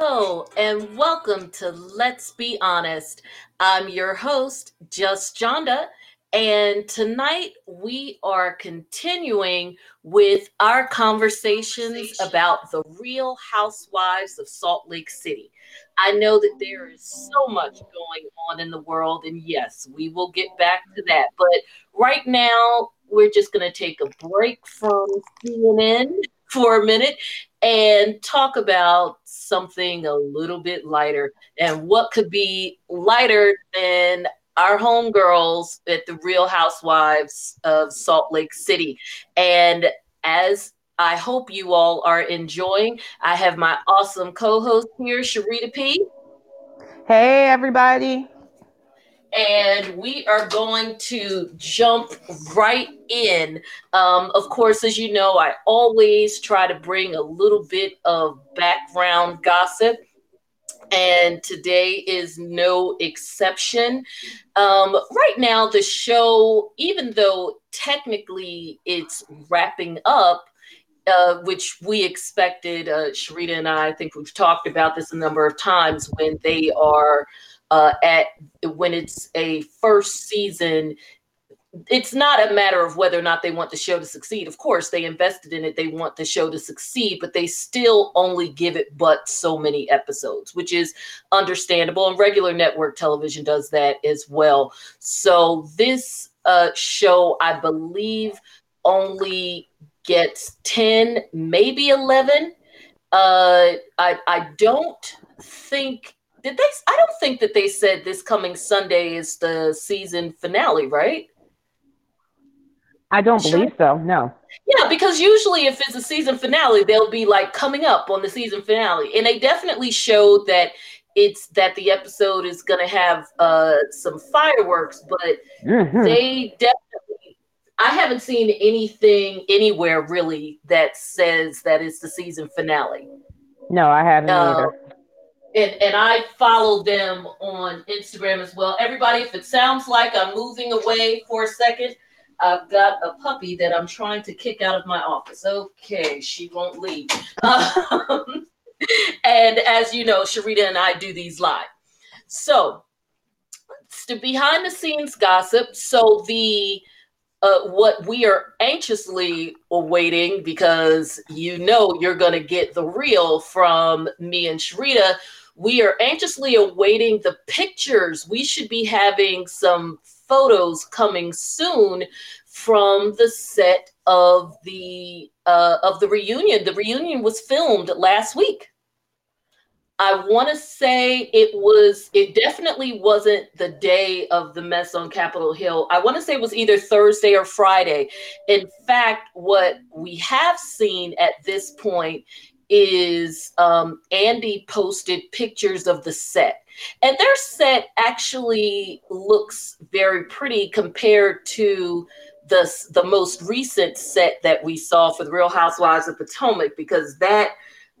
Hello, and welcome to Let's Be Honest. I'm your host, Just Jonda, and tonight we are continuing with our conversations about the real housewives of Salt Lake City. I know that there is so much going on in the world, and yes, we will get back to that. But right now, we're just going to take a break from CNN for a minute and talk about something a little bit lighter. And what could be lighter than our homegirls at the Real Housewives of Salt Lake City? And as I hope you all are enjoying, I have my awesome co host here, Sharita P. Hey, everybody and we are going to jump right in. Um, of course, as you know, I always try to bring a little bit of background gossip. And today is no exception. Um, right now, the show, even though technically it's wrapping up, uh, which we expected, uh, Sharita and I, I think we've talked about this a number of times when they are uh, at when it's a first season it's not a matter of whether or not they want the show to succeed. Of course, they invested in it, they want the show to succeed, but they still only give it but so many episodes, which is understandable. And regular network television does that as well. So this uh, show, I believe, only gets 10, maybe 11. Uh, I, I don't think did they i don't think that they said this coming sunday is the season finale right? I don't sure. believe so no. Yeah because usually if it's a season finale they'll be like coming up on the season finale. And they definitely showed that it's that the episode is going to have uh some fireworks but mm-hmm. they definitely i haven't seen anything anywhere really that says that it's the season finale. No i haven't uh, either and, and I follow them on Instagram as well. Everybody, if it sounds like I'm moving away for a second, I've got a puppy that I'm trying to kick out of my office. Okay, she won't leave. Um, and as you know, Sharita and I do these live. So, it's the behind the scenes gossip. So the uh, what we are anxiously awaiting because you know you're going to get the real from me and Sharita we are anxiously awaiting the pictures. We should be having some photos coming soon from the set of the uh, of the reunion. The reunion was filmed last week. I want to say it was, it definitely wasn't the day of the mess on Capitol Hill. I want to say it was either Thursday or Friday. In fact, what we have seen at this point is um, Andy posted pictures of the set. And their set actually looks very pretty compared to the, the most recent set that we saw for the Real Housewives of Potomac, because that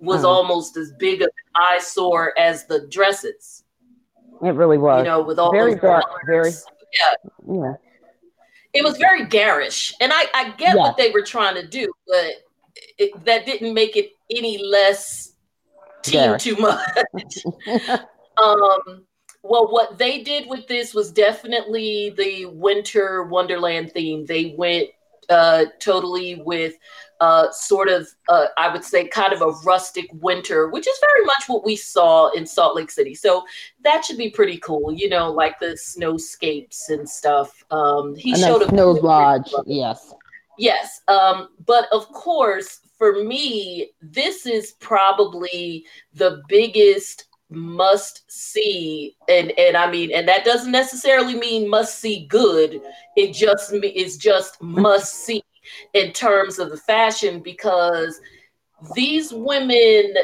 was mm. almost as big of an eyesore as the dresses. It really was. You know, with all very dark, very yeah, yeah. It was very garish, and I I get yeah. what they were trying to do, but it, that didn't make it any less teen too much. um, well, what they did with this was definitely the winter wonderland theme. They went uh, totally with uh, sort of, uh, I would say, kind of a rustic winter, which is very much what we saw in Salt Lake City. So that should be pretty cool, you know, like the snowscapes and stuff. Um, Andy showed a Snow Lodge, yes. Yes. Um, but of course, for me, this is probably the biggest must see and and i mean and that doesn't necessarily mean must see good it just is just must see in terms of the fashion because these women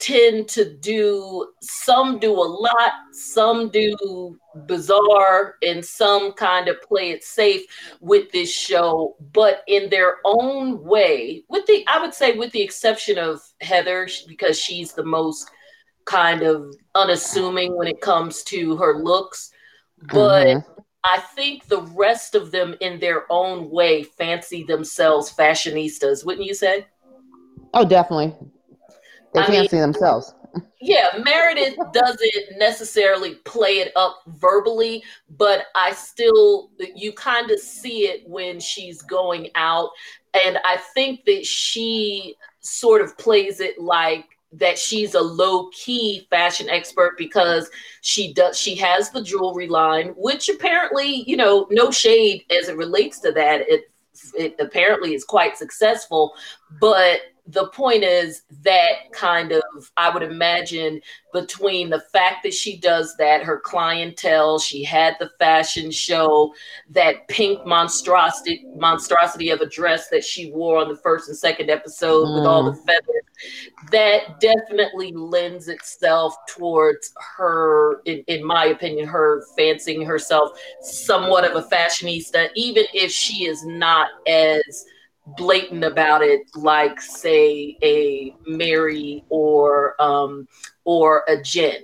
tend to do some do a lot some do bizarre and some kind of play it safe with this show but in their own way with the i would say with the exception of heather because she's the most kind of unassuming when it comes to her looks but mm-hmm. I think the rest of them in their own way fancy themselves fashionistas wouldn't you say oh definitely they I fancy mean, themselves. yeah, Meredith doesn't necessarily play it up verbally, but I still you kind of see it when she's going out, and I think that she sort of plays it like that she's a low key fashion expert because she does she has the jewelry line which apparently you know no shade as it relates to that. It it apparently is quite successful but the point is that kind of i would imagine between the fact that she does that her clientele she had the fashion show that pink monstrosity monstrosity of a dress that she wore on the first and second episode mm. with all the mm. feathers that definitely lends itself towards her in, in my opinion her fancying herself somewhat of a fashionista even if she is not as blatant about it like say a Mary or um or a Jen.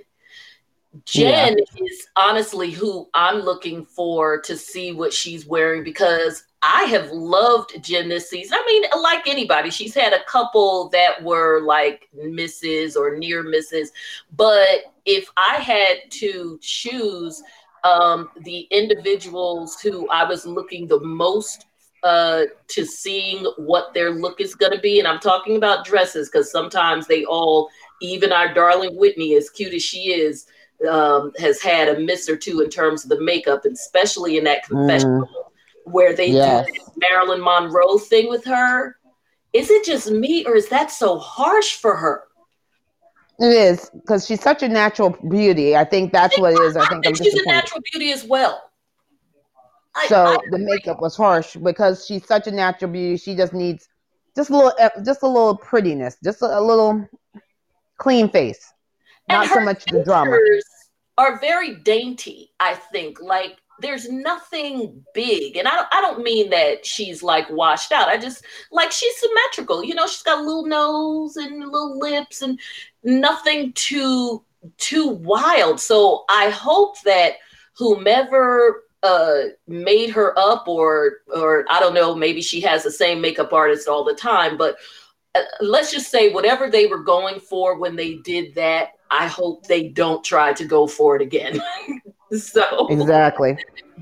Jen yeah. is honestly who I'm looking for to see what she's wearing because I have loved Jen this season. I mean, like anybody, she's had a couple that were like misses or near misses. But if I had to choose um, the individuals who I was looking the most uh, to seeing what their look is going to be. And I'm talking about dresses because sometimes they all, even our darling Whitney, as cute as she is, um, has had a miss or two in terms of the makeup, and especially in that confessional mm. where they yes. do Marilyn Monroe thing with her. Is it just me, or is that so harsh for her? It is because she's such a natural beauty. I think that's what it is. I think, I think she's a natural beauty as well so I, the makeup was harsh because she's such a natural beauty. She just needs just a little, eh, just a little prettiness, just a, a little clean face, not so much the drama. Are very dainty. I think like there's nothing big, and I don't, I don't mean that she's like washed out. I just like she's symmetrical. You know, she's got a little nose and little lips, and nothing too too wild. So I hope that whomever uh made her up or or I don't know maybe she has the same makeup artist all the time but uh, let's just say whatever they were going for when they did that I hope they don't try to go for it again. So exactly.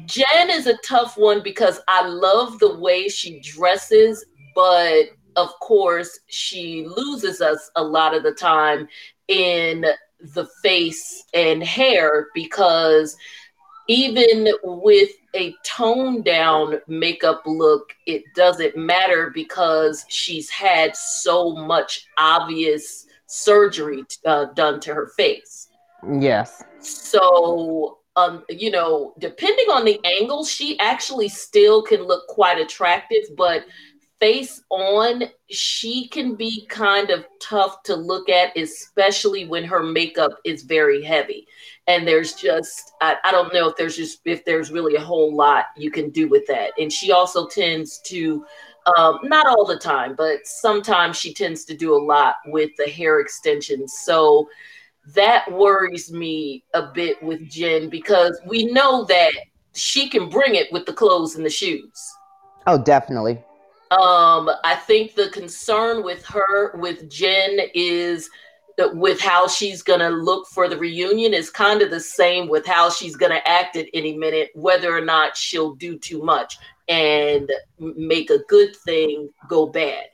Jen is a tough one because I love the way she dresses but of course she loses us a lot of the time in the face and hair because even with a toned down makeup look, it doesn't matter because she's had so much obvious surgery uh, done to her face. Yes. So, um, you know, depending on the angle, she actually still can look quite attractive, but face on, she can be kind of tough to look at, especially when her makeup is very heavy. And there's just, I, I, don't know if there's just, if there's really a whole lot you can do with that. And she also tends to, um, not all the time, but sometimes she tends to do a lot with the hair extensions. So that worries me a bit with Jen because we know that she can bring it with the clothes and the shoes. Oh, definitely. Um, I think the concern with her, with Jen, is that with how she's going to look for the reunion is kind of the same with how she's going to act at any minute, whether or not she'll do too much and make a good thing go bad.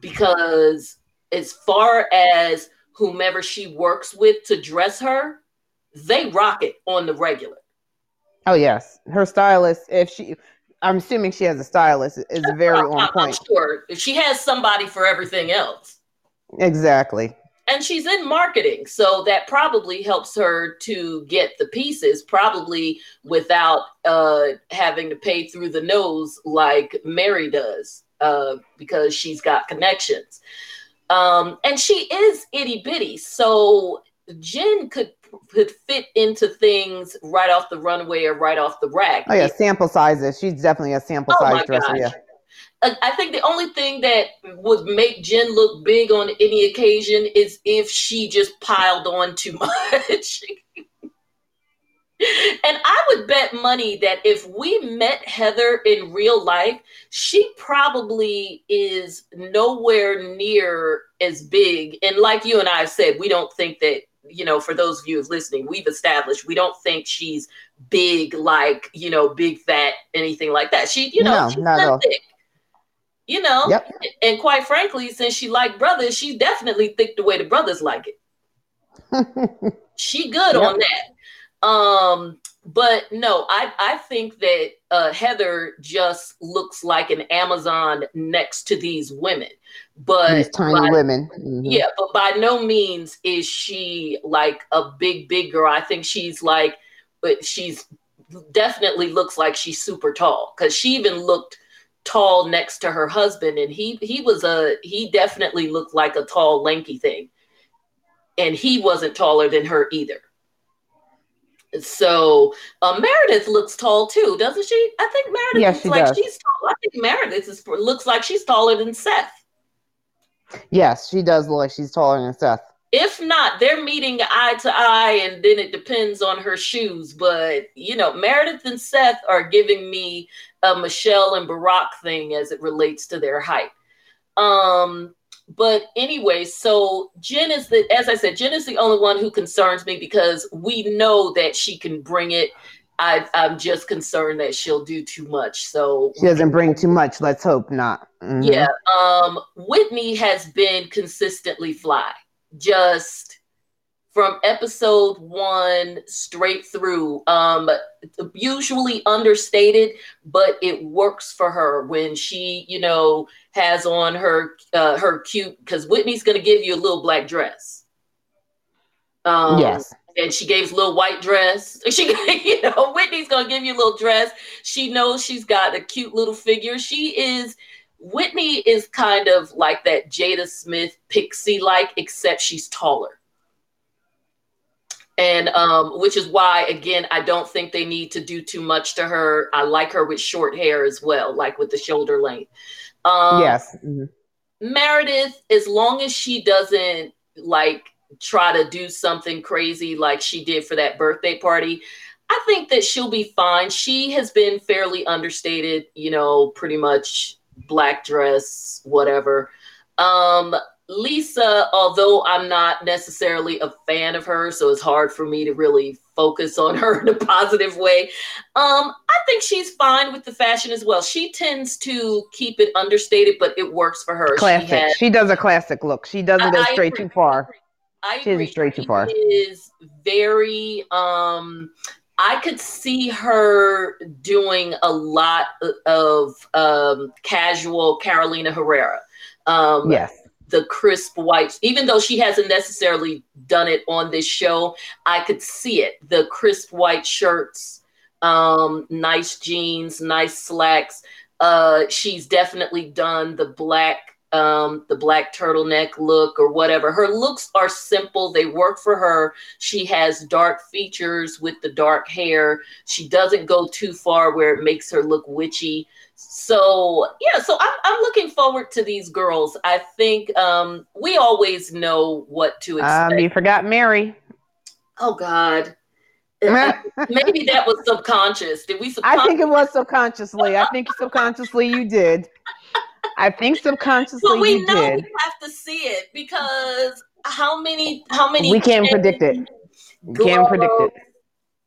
Because as far as whomever she works with to dress her, they rock it on the regular. Oh yes, her stylist. If she I'm assuming she has a stylist. Is very on point. I'm sure she has somebody for everything else. Exactly. And she's in marketing, so that probably helps her to get the pieces, probably without uh, having to pay through the nose like Mary does, uh, because she's got connections. Um, and she is itty bitty, so Jen could could fit into things right off the runway or right off the rack. Oh yeah, sample sizes. She's definitely a sample oh size dresser. Yeah. I think the only thing that would make Jen look big on any occasion is if she just piled on too much. And I would bet money that if we met Heather in real life, she probably is nowhere near as big. And like you and I have said, we don't think that, you know, for those of you listening, we've established we don't think she's big, like, you know, big fat, anything like that. She, you know, No, she's not not all. thick. You know, Yep. and quite frankly, since she liked brothers, she definitely thick the way the brothers like it she good Yep. on that. Um, but no, I I think that uh, Heather just looks like an Amazon next to these women, but These tiny by- women. Mhm. yeah, but by no means is she like a big big girl. I think she's like, but she's definitely looks like she's super tall because she even looked tall next to her husband, and he he was a he definitely looked like a tall lanky thing, and he wasn't taller than her either. So uh, Meredith looks tall too, doesn't she? I think Meredith looks she like does. she's tall. I think Meredith is, looks like she's taller than Seth. Yes, she does look like she's taller than Seth. If not, they're meeting eye to eye, and then it depends on her shoes. But you know, Meredith and Seth are giving me a Michelle and Barack thing as it relates to their height. Um, but anyway, so Jen is the, as I said, Jen is the only one who concerns me because we know that she can bring it. I, I'm just concerned that she'll do too much. So She doesn't bring too much. Let's hope not. Mhm. yeah. Um, Whitney has been consistently fly. Just from episode one straight through. Um, usually understated, but it works for her when she, you know, has on her uh, her cute because Whitney's gonna give you a little black dress. Um, yes. and she gave a little white dress. She, you know, Whitney's gonna give you a little dress. She knows she's got a cute little figure. She is. Whitney is kind of like that Jada Smith pixie like, except she's taller. And um, which is why, again, I don't think they need to do too much to her. I like her with short hair as well, like with the shoulder length. Um, yes. Mhm. Meredith, as long as she doesn't like try to do something crazy like she did for that birthday party, I think that she'll be fine. She has been fairly understated, you know, pretty much black dress, whatever. Um, Lisa, although I'm not necessarily a fan of her, so it's hard for me to really focus on her in a positive way. Um, I think she's fine with the fashion as well. She tends to keep it understated, but it works for her. Classic. She She does a classic look. She doesn't go straight agree. too far. I She isn't agree. straight too She far. Is very. Um, I could see her doing a lot of um, casual Carolina Herrera. Um, Yes. the crisp whites, even though she hasn't necessarily done it on this show, I could see it. The crisp white shirts, um, nice jeans, nice slacks. Uh, she's definitely done the black, um, the black turtleneck look or whatever. Her looks are simple; they work for her. She has dark features with the dark hair. She doesn't go too far where it makes her look witchy so yeah so I'm, I'm looking forward to these girls i think um we always know what to expect Um, you forgot Mary. oh god maybe that was subconscious did we subconscious? I think it was subconsciously. I think subconsciously you did. I think subconsciously but we know did. we have to see it because how many how many We can't predict it. We can't predict it.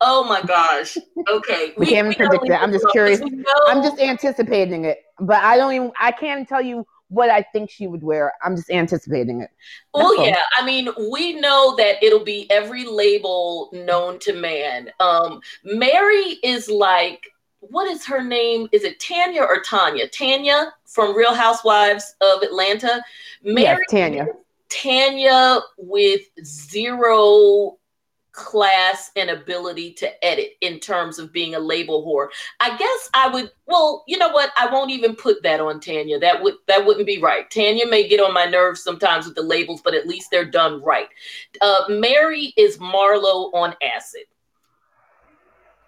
oh my gosh okay We can't predict only it. I'm just curious. we I'm just anticipating it, but I don't even. I can't tell you what I think she would wear. I'm just anticipating it. Well, That's yeah. I mean, we know that it'll be every label known to man. Um, Mary is like, what is her name? Is it Tanya or Tanya? Tanya from Real Housewives of Atlanta. Mary, Yes, Tanya. Tanya with zero class and ability to edit in terms of being a label whore. I guess I would well, you know what? I won't even put that on Tanya. That would that wouldn't be right. Tanya may get on my nerves sometimes with the labels, but at least they're done right. Uh, Mary is Marlo on acid.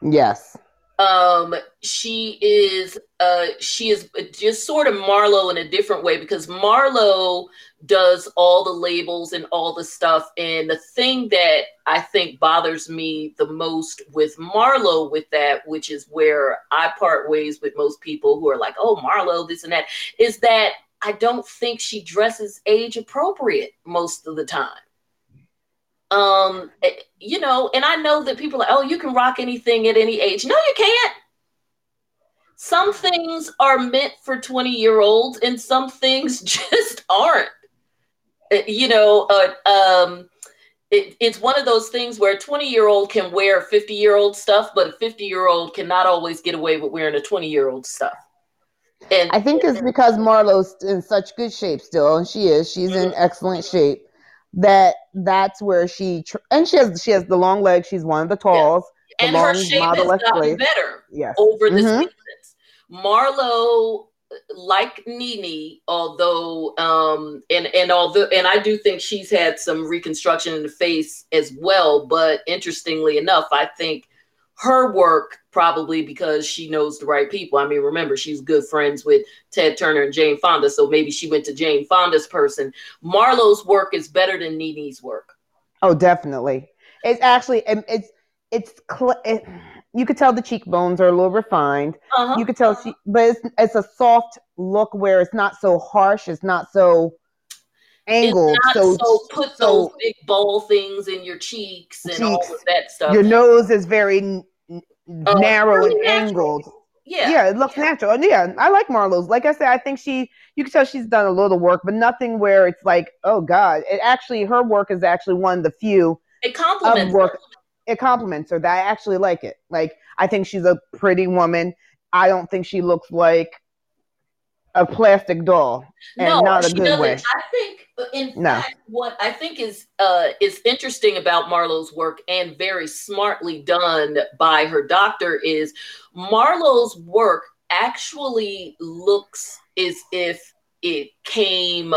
Yes. Um, she is uh she is just sort of Marlo in a different way because Marlo does all the labels and all the stuff. And the thing that I think bothers me the most with Marlo with that, which is where I part ways with most people who are like, oh, Marlo, this and that, is that I don't think she dresses age appropriate most of the time. Um, eh, you know, and I know that people are, oh, you can rock anything at any age. No, you can't. Some things are meant for 20 year olds and some things just aren't. Eh, you know, uh, um, it, it's one of those things where a 20 year old can wear 50 year old stuff, but a 50 year old cannot always get away with wearing a 20 year old stuff. And I think it's because Marlo's in such good shape still, and she is. She's mm-hmm. in excellent shape. That that's where she tr- and she has she has the long legs. She's one of the talls. Yeah. And her shape has gotten better yes. over the mm-hmm. seasons. Marlo, like Nene, although um and and although and I do think she's had some reconstruction in the face as well. But interestingly enough, I think her work probably because she knows the right people. I mean, remember, she's good friends with Ted Turner and Jane Fonda, so maybe she went to Jane Fonda's person. Marlo's work is better than Nene's work. Oh, definitely. It's actually it's it's it, you could tell the cheekbones are a little refined. Uh-huh. You could tell she, but it's it's a soft look where it's not so harsh. It's not so angled. so, so put so, those big bowl things in your cheeks and cheeks. all of that stuff. Your nose is very uh, narrow really and natural. angled. Yeah. Yeah, it looks yeah. natural. And yeah, I like Marlo's. Like I said, I think she you can tell she's done a little work, but nothing where it's like, oh God. It actually her work is actually one of the few it complements work. Her. It compliments her that I actually like it. Like I think she's a pretty woman. I don't think she looks like a plastic doll and no, not a good way. I think in no. fact what I think is uh is interesting about Marlo's work and very smartly done by her doctor is Marlo's work actually looks as if it came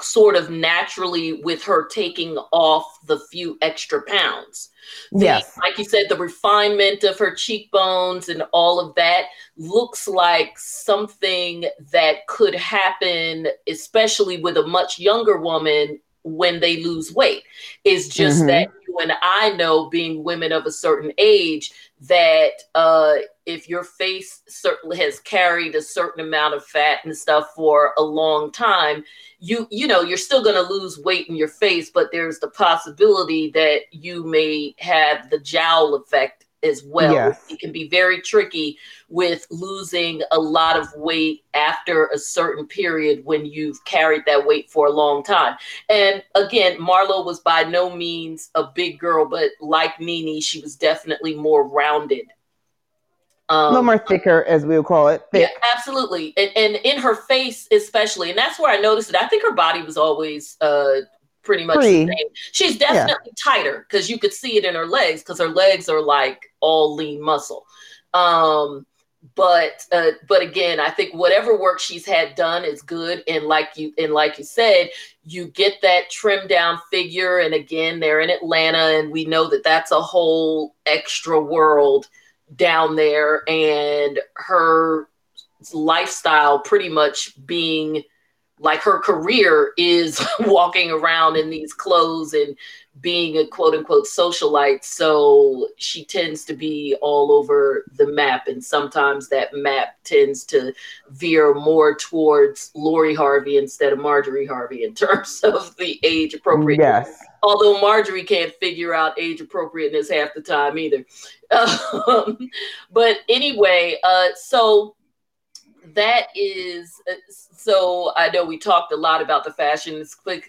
sort of naturally with her taking off the few extra pounds. The, yes. Like you said, the refinement of her cheekbones and all of that looks like something that could happen, especially with a much younger woman when they lose weight. It's just mm-hmm. that you and I know, being women of a certain age, that uh, if your face certainly has carried a certain amount of fat and stuff for a long time, you you know you're still going to lose weight in your face, but there's the possibility that you may have the jowl effect as well. Yes. It can be very tricky with losing a lot of weight after a certain period when you've carried that weight for a long time. And again, Marlo was by no means a big girl, but like Nene, she was definitely more rounded. Um, a little more thicker, as we would call it. Thick. Yeah, absolutely. And, and in her face, especially. And that's where I noticed it. I think her body was always uh, pretty much Pretty. the same. She's definitely yeah. tighter because you could see it in her legs because her legs are like all lean muscle. Um, but uh, but again, I think whatever work she's had done is good. And like you and like you said, you get that trimmed down figure. And again, they're in Atlanta, and we know that that's a whole extra world down there. And her lifestyle pretty much being like her career is walking around in these clothes and being a quote unquote socialite. So she tends to be all over the map. And sometimes that map tends to veer more towards Lori Harvey instead of Marjorie Harvey in terms of the age appropriate. Yes. Although Marjorie can't figure out age appropriateness half the time either. Um, but anyway, uh, so that is uh, so i know we talked a lot about the fashion.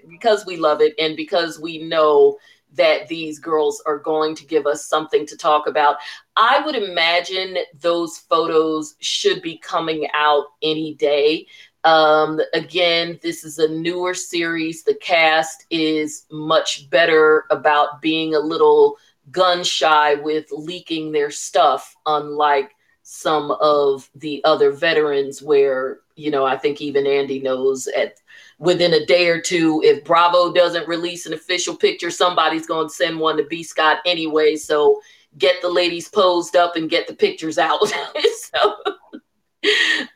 Because we love it and because we know that these girls are going to give us something to talk about. I would imagine those photos should be coming out any day. Um, again this is a newer series. The cast is much better about being a little gun shy with leaking their stuff unlike some of the other veterans where you know i think even andy knows at within a day or two if bravo doesn't release an official picture somebody's going to send one to b scott anyway so get the ladies posed up and get the pictures out. so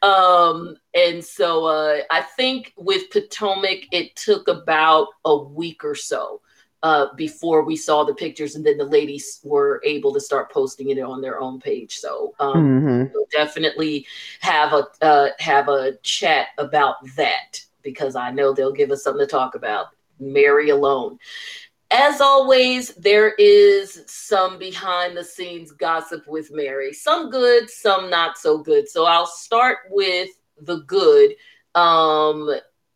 um and so uh i think with potomac it took about a week or so uh before we saw the pictures and then the ladies were able to start posting it on their own page so um mm-hmm. we'll definitely have a uh have a chat about that because i know they'll give us something to talk about mary alone as always, there is some behind the scenes gossip with Mary. Some good, some not so good. So I'll start with the good um,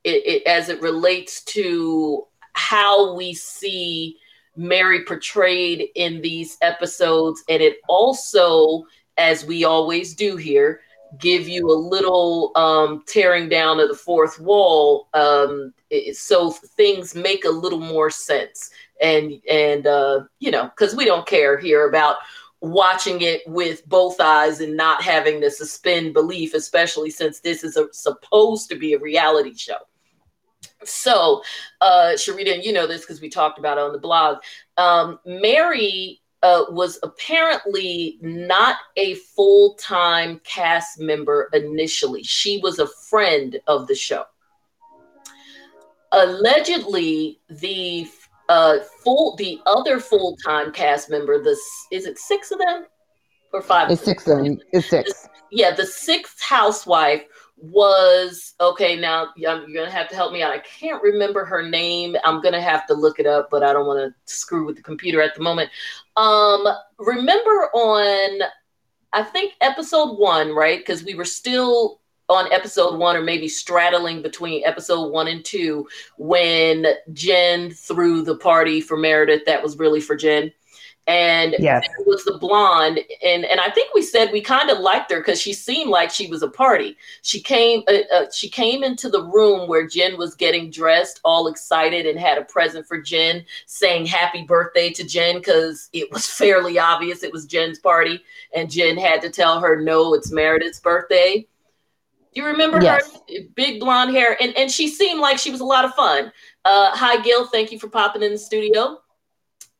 it, it, as it relates to how we see Mary portrayed in these episodes. And it also, as we always do here, give you a little um, tearing down of the fourth wall. Um, it, so things make a little more sense. And and uh, you know because we don't care here about watching it with both eyes and not having to suspend belief especially since this is a, supposed to be a reality show so uh sharita and you know this because we talked about it on the blog um mary uh, was apparently not a full time cast member initially. She was a friend of the show. Allegedly, the uh, full the other full time cast member, the is it six of them or five? It's six of them. It's six. Yeah, the sixth housewife was okay. Now you're gonna have to help me out. I can't remember her name. I'm gonna have to look it up, but I don't want to screw with the computer at the moment. Um, remember on, I think episode one, right? Because we were still on episode one, or maybe straddling between episode one and two, when Jen threw the party for Meredith. That was really for Jen and yes. it was the blonde and and I think we said we kind of liked her because she seemed like she was a party. She came uh, uh, she came into the room where Jen was getting dressed, all excited, and had a present for Jen, saying happy birthday to Jen because it was fairly obvious it was Jen's party, and Jen had to tell her no, it's Meredith's birthday. You remember yes. her big blonde hair? And and she seemed like she was a lot of fun. Uh, hi, Gil. Thank you for popping in the studio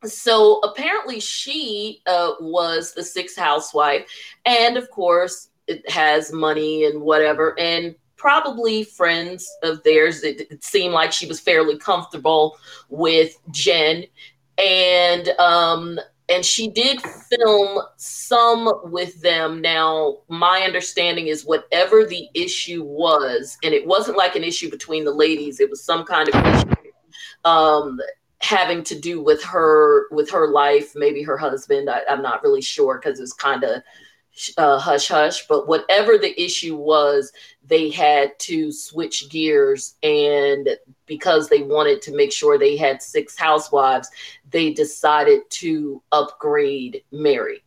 so apparently she uh, was the sixth housewife and of course it has money and whatever and probably friends of theirs it, it seemed like she was fairly comfortable with jen and um and she did film some with them. Now my understanding is whatever the issue was and it wasn't like an issue between the ladies it was some kind of issue um having to do with her with her life maybe her husband I, am not really sure because it was kind of uh, hush hush but whatever the issue was they had to switch gears and because they wanted to make sure they had six housewives they decided to upgrade mary.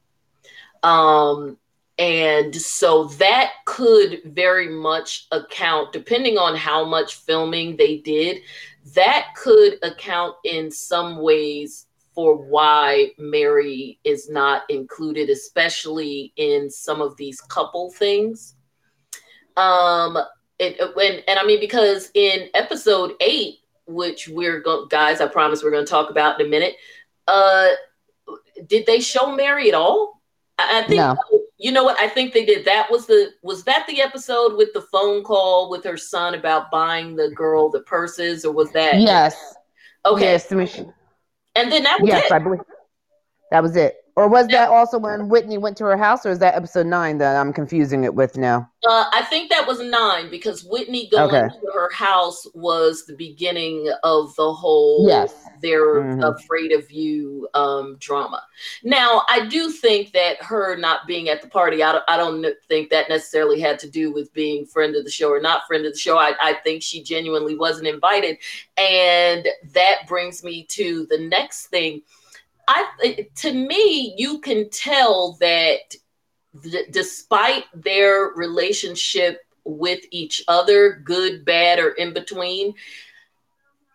Um and so that could very much account depending on how much filming they did that could account in some ways for why Mary is not included, especially in some of these couple things. Um, it, when and I mean because in episode eight, which we're going, guys, I promise we're going to talk about in a minute. Uh, did they show Mary at all? I, I think no. You know what? I think they did. That was the was that the episode with the phone call with her son about buying the girl the purses, or was that? Yes. Okay. Yes. The mission. And then that was yes, it. I believe that was it. Or was that also when Whitney went to her house, or is that episode nine that I'm confusing it with now? Uh, I think that was nine because Whitney going okay. to her house was the beginning of the whole yes. they're mm-hmm. afraid of you um, drama. Now, I do think that her not being at the party, I don't, I don't think that necessarily had to do with being friend of the show or not friend of the show. I, I think she genuinely wasn't invited. And that brings me to the next thing I to me, you can tell that th- despite their relationship with each other, good, bad, or in between,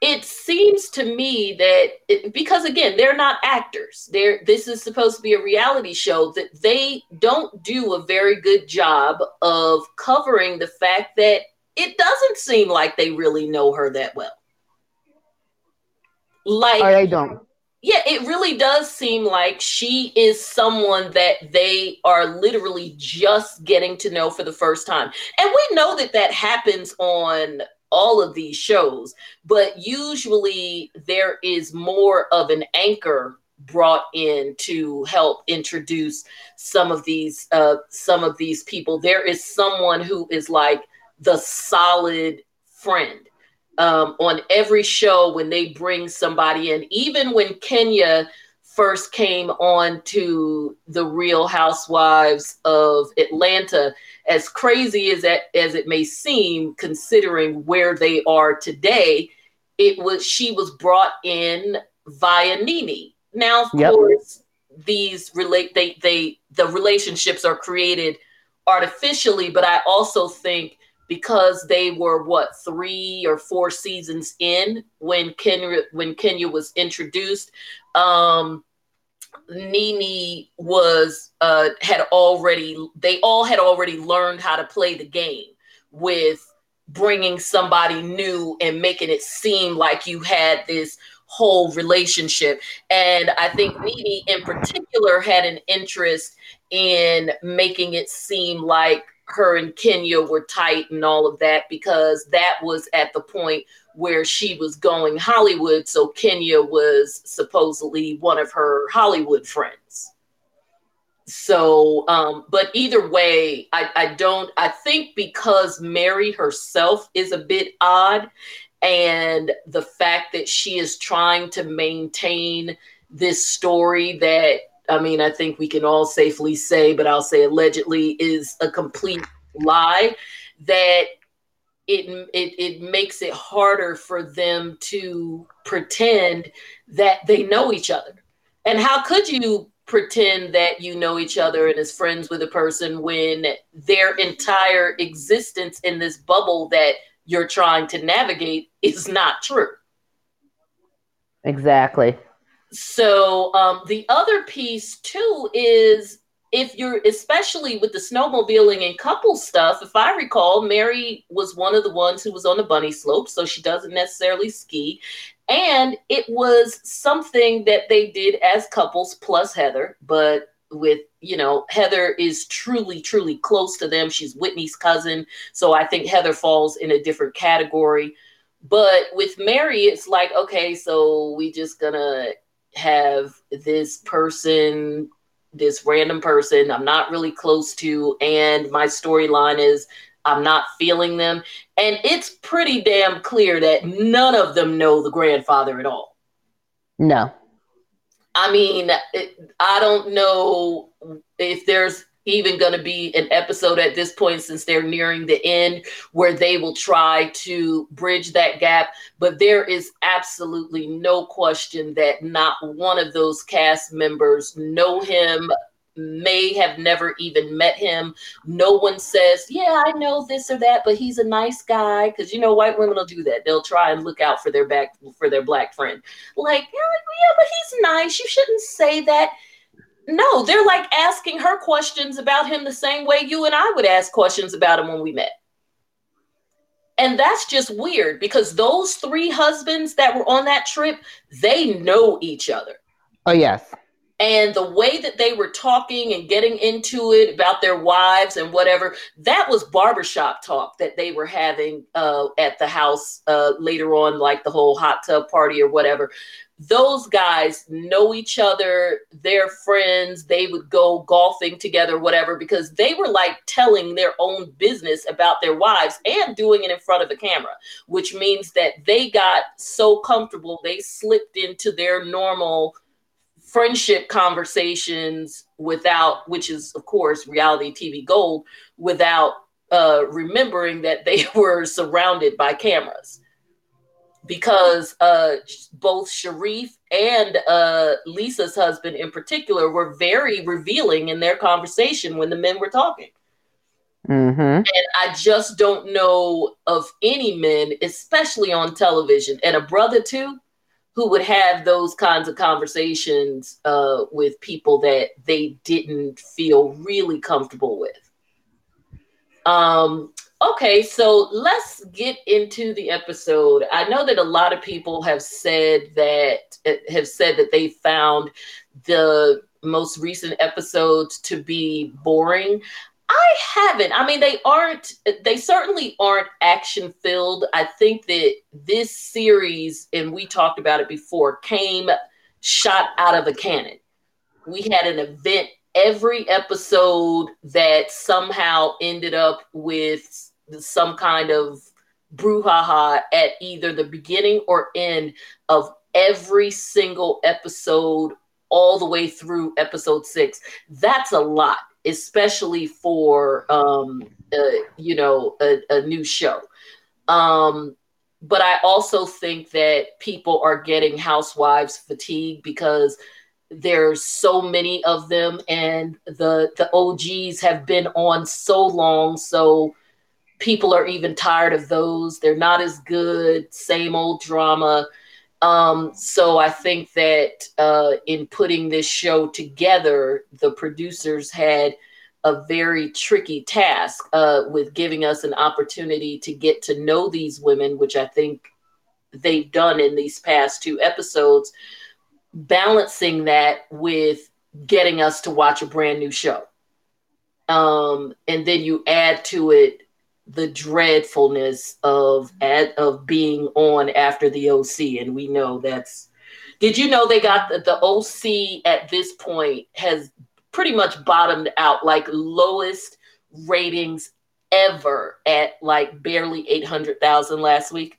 it seems to me that it, because again they're not actors. They're this is supposed to be a reality show that they don't do a very good job of covering the fact that it doesn't seem like they really know her that well. Like they don't yeah, it really does seem like she is someone that they are literally just getting to know for the first time. And we know that that happens on all of these shows, but usually there is more of an anchor brought in to help introduce some of these uh some of these people. There is someone who is like the solid friend um, on every show when they bring somebody in, even when Kenya first came on to the Real Housewives of Atlanta, as crazy as that as it may seem, considering where they are today, it was she was brought in via Nene. Now, of yep. course, these relate they they the relationships are created artificially, but I also think because they were what three or four seasons in when Kenya when Kenya was introduced. Um, Nene was uh, had already they all had already learned how to play the game with bringing somebody new and making it seem like you had this whole relationship. And I think Nene in particular had an interest in making it seem like her and Kenya were tight and all of that because that was at the point where she was going Hollywood. So Kenya was supposedly one of her Hollywood friends. So, um, but either way, I, I don't, I think because Mary herself is a bit odd and the fact that she is trying to maintain this story that I mean, I think we can all safely say, but I'll say allegedly is a complete lie that it, it it makes it harder for them to pretend that they know each other. And how could you pretend that you know each other and is friends with a person when their entire existence in this bubble that you're trying to navigate is not true? Exactly. So um, the other piece too is if you're especially with the snowmobiling and couple stuff, if I recall, Mary was one of the ones who was on the bunny slope, so she doesn't necessarily ski. And it was something that they did as couples plus Heather, but with you know heather is truly truly close to them she's whitney's cousin so i think heather falls in a different category but with mary it's like okay so we just gonna have this person, this random person I'm not really close to, and my storyline is I'm not feeling them. And it's pretty damn clear that none of them know the grandfather at all. No. I mean, it, I don't know if there's even going to be an episode at this point since they're nearing the end where they will try to bridge that gap. But there is absolutely no question that not one of those cast members know him may have never even met him. No one says yeah i know this or that but he's a nice guy because you know white women will do that. They'll try and look out for their back for their black friend. Like yeah but he's nice. You shouldn't say that no, they're like asking her questions about him the same way you and I would ask questions about him when we met. And that's just weird because those three husbands that were on that trip, they know each other. Oh, yes. And the way that they were talking and getting into it about their wives and whatever, that was barbershop talk that they were having uh, at the house uh, later on, like the whole hot tub party or whatever. Those guys know each other, they're friends, they would go golfing together, whatever, because they were like telling their own business about their wives and doing it in front of the camera, which means that they got so comfortable, they slipped into their normal friendship conversations without, which is, of course, reality TV gold, without uh, remembering that they were surrounded by cameras because uh, both Sharif and uh, Lisa's husband, in particular, were very revealing in their conversation when the men were talking. Mm-hmm. And I just don't know of any men, especially on television, and a brother too, who would have those kinds of conversations uh, with people that they didn't feel really comfortable with. Um, Okay, so let's get into the episode. I know that a lot of people have said that have said that they found the most recent episodes to be boring. I haven't. I mean, they aren't, they certainly aren't action filled. I think that this series, and we talked about it before, came shot out of a cannon. We had an event every episode that somehow ended up with some kind of brouhaha at either the beginning or end of every single episode all the way through episode six. That's a lot, especially for um, uh, you know a, a new show. Um, but I also think that people are getting housewives fatigue because there's so many of them and the the OGs have been on so long so people are even tired of those. They're not as good. Same old drama um, so I think that uh, in putting this show together, the producers had a very tricky task uh, with giving us an opportunity to get to know these women, which I think they've done in these past two episodes, balancing that with getting us to watch a brand new show. Um, and then you add to it the dreadfulness of of being on after the OC, and we know that's. Did you know they got the, the OC at this point has pretty much bottomed out, like lowest ratings ever at like barely eight hundred thousand last week.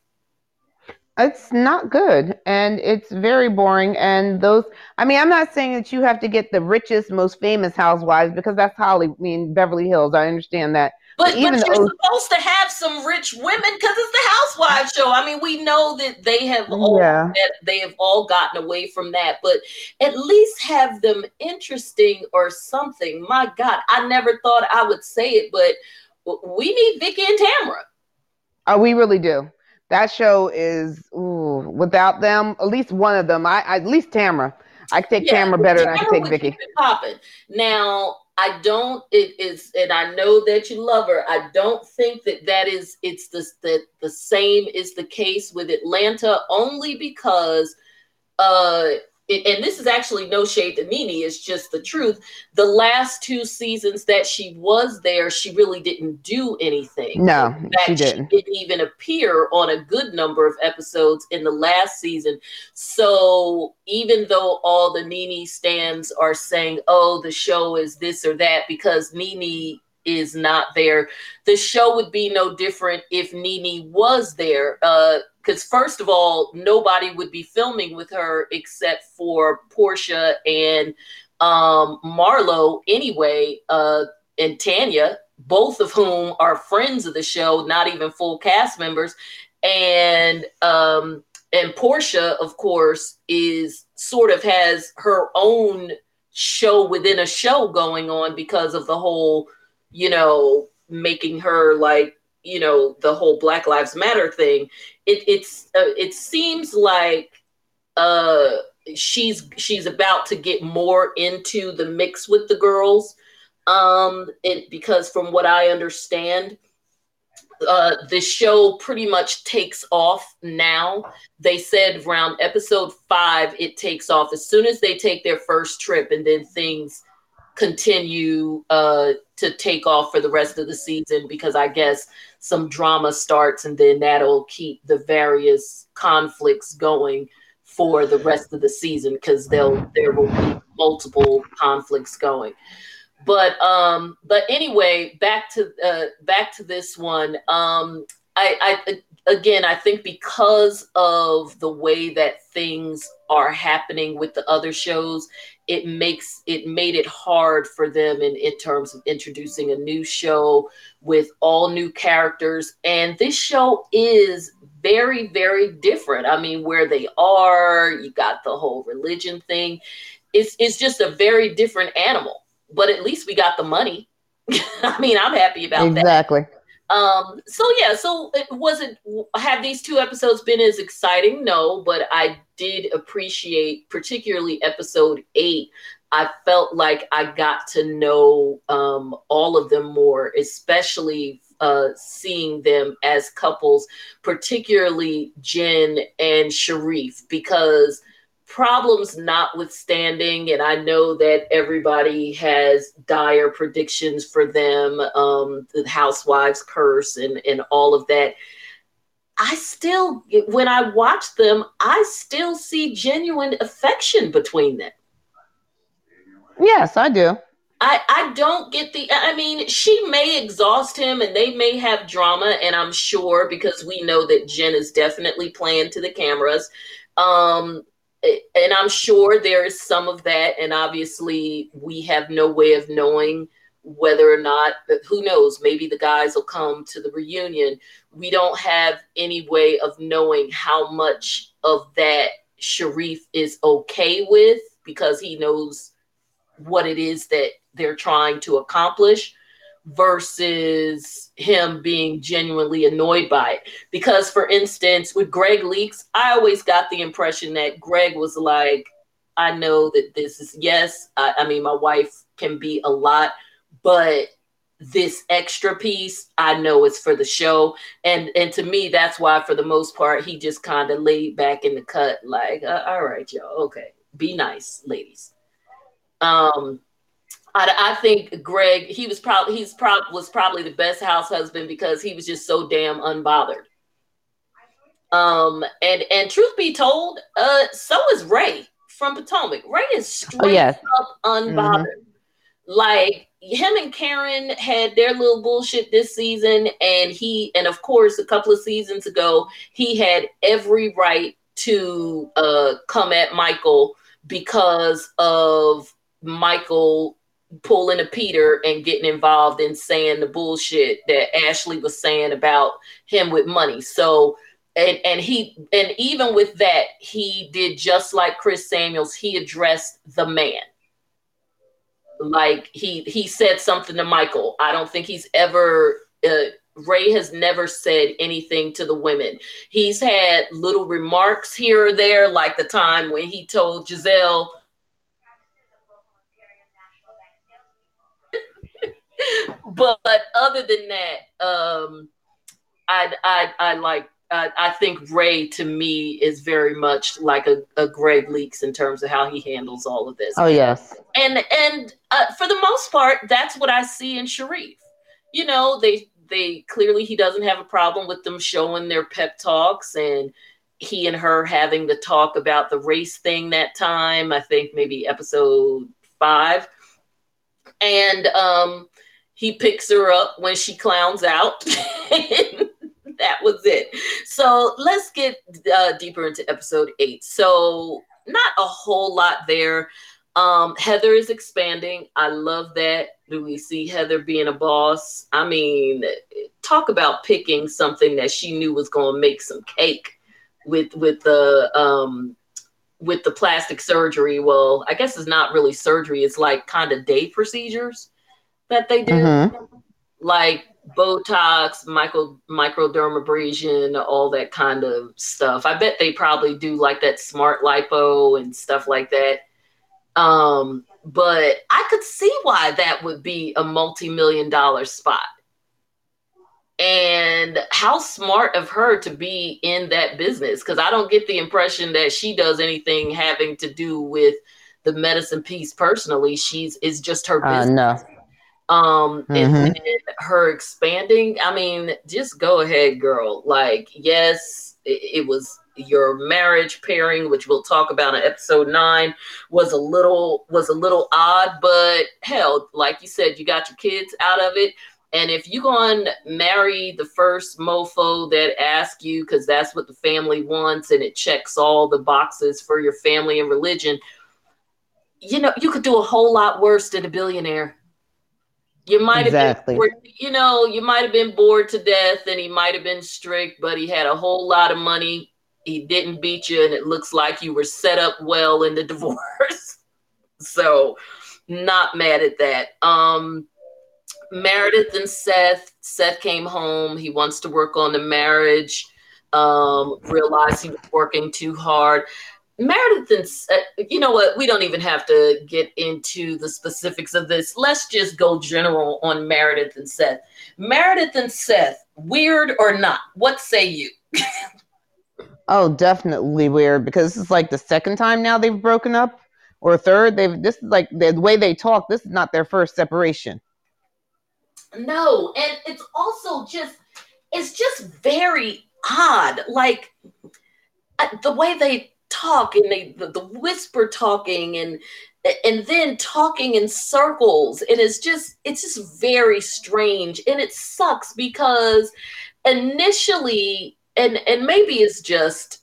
It's not good and it's very boring. And those, I mean, I'm not saying that you have to get the richest, most famous housewives because that's Holly, I mean, Beverly Hills. I understand that. But, but you're supposed to have some rich women because it's the housewives show. I mean, we know that they have all yeah. they have all gotten away from that, but at least have them interesting or something. My God, I never thought I would say it, but we need Vicki and Tamra. Oh, we really do. That show is ooh, without them, at least one of them. I, at least Tamra. I take yeah, Tamra better Tamra than I take Vicki. Popping. Now, I don't. It is, and I know that you love her. I don't think that that is. It's the that the same is the case with Atlanta, only because uh and this is actually no shade to Nene, it's just the truth. The last two seasons that she was there, she really didn't do anything. No, fact, she didn't. She didn't even appear on a good number of episodes in the last season. So even though all the Nene stands are saying, oh, the show is this or that, because Nene is not there, the show would be no different if Nene was there. Uh, because first of all, nobody would be filming with her except for Porsha and um, Marlo anyway, uh, and Tanya, both of whom are friends of the show, not even full cast members, and um, and Porsha, of course, is sort of has her own show within a show going on because of the whole, you know, making her like you know the whole Black Lives Matter thing it it's uh, it seems like uh she's she's about to get more into the mix with the girls. Um and because from what i understand uh the show pretty much takes off now. They said around episode five it takes off. As soon as they take their first trip and then things continue uh to take off for the rest of the season because i guess some drama starts and then that'll keep the various conflicts going for the rest of the season because they'll there will be multiple conflicts going. But um but anyway back to uh back to this one. Um i i again i think because of the way that things are happening with the other shows it makes it made it hard for them in, in terms of introducing a new show with all new characters. And this show is very very different. I mean where they are you got the whole religion thing. It's it's just a very different animal but at least we got the money. I mean i'm happy about exactly. that. Exactly um, so yeah, so it wasn't have these two episodes been as exciting? No, but I did appreciate particularly episode eight. I felt like I got to know um, all of them more, especially uh, seeing them as couples, particularly Jen and Sharrieff, because problems notwithstanding, and I know that everybody has dire predictions for them, um, the housewives curse and, and all of that. I still, when I watch them, I still see genuine affection between them. Yes, I do. I, I don't get the I mean she may exhaust him and they may have drama and I'm sure because we know that Jen is definitely playing to the cameras um and I'm sure there is some of that and obviously we have no way of knowing whether or not who knows maybe the guys will come to the reunion. We don't have any way of knowing how much of that Sharrieff is okay with because he knows what it is that they're trying to accomplish versus him being genuinely annoyed by it. Because, for instance, with Greg Leakes, I always got the impression that Greg was like, I know that this is, yes, I, I mean, my wife can be a lot, but this extra piece i know it's for the show and and to me that's why for the most part he just kind of laid back in the cut like uh, all right y'all okay be nice ladies um I, I think Greg, he was probably he's probably was probably the best house husband because he was just so damn unbothered. Um, and and truth be told, uh, so is Ray from Potomac. Ray is straight oh, yes. up unbothered. Mm-hmm. Like him and Karen had their little bullshit this season, and he and of course a couple of seasons ago he had every right to uh come at Michael because of Michael pulling a Peter and getting involved in saying the bullshit that Ashley was saying about him with money. So and and he and even with that, he did just like Chris Samuels, he addressed the man. Like he he said something to Michael. I don't think he's ever uh, Ray has never said anything to the women. He's had little remarks here or there, like the time when he told Gizelle but other than that, um, I I I like I, I think Ray to me is very much like a, a Greg Leakes in terms of how he handles all of this. Oh yes, and and uh, for the most part, that's what I see in Sharrieff. You know, they they clearly he doesn't have a problem with them showing their pep talks and he and her having the talk about the race thing that time. I think maybe episode five, and um, he picks her up when she clowns out. that was it. So let's get uh, deeper into episode eight. So not a whole lot there. Um, Heather is expanding. I love that. Do we see Heather being a boss? I mean, talk about picking something that she knew was going to make some cake with with the um with the plastic surgery. Well, I guess it's not really surgery. It's like kind of day procedures that they do, mm-hmm. like Botox, micro microdermabrasion, all that kind of stuff. I bet they probably do like that smart lipo and stuff like that. Um, but I could see why that would be a multi-million dollar spot. And how smart of her to be in that business because I don't get the impression that she does anything having to do with the medicine piece personally. She's is just her uh, business. Uh, no um mm-hmm. and, her expanding i mean just go ahead girl. Like yes it, it, was your marriage pairing which we'll talk about in episode nine was a little was a little odd but hell like you said you got your kids out of it. And if you go to marry the first mofo that asks you because that's what the family wants and it checks all the boxes for your family and religion you know you could do a whole lot worse than a billionaire you might exactly. have been, bored, you know, you might have been bored to death and he might have been strict, but he had a whole lot of money. He didn't beat you, and it looks like you were set up well in the divorce. so, not mad at that. Um, Meredith and Seth. Seth came home. He wants to work on the marriage. Um, realized he was working too hard. Meredith and uh, you know what? We don't even have to get into the specifics of this. Let's just go general on Meredith and Seth. Meredith and Seth, weird or not? What say you? oh, definitely weird because this is like the second time now they've broken up, or third. They've this is like the way they talk. This is not their first separation. No, and it's also just it's just very odd. Like uh, the way they talk and they the, the whisper talking and and then talking in circles. And it is just it's just very strange. And it sucks because initially and and maybe it's just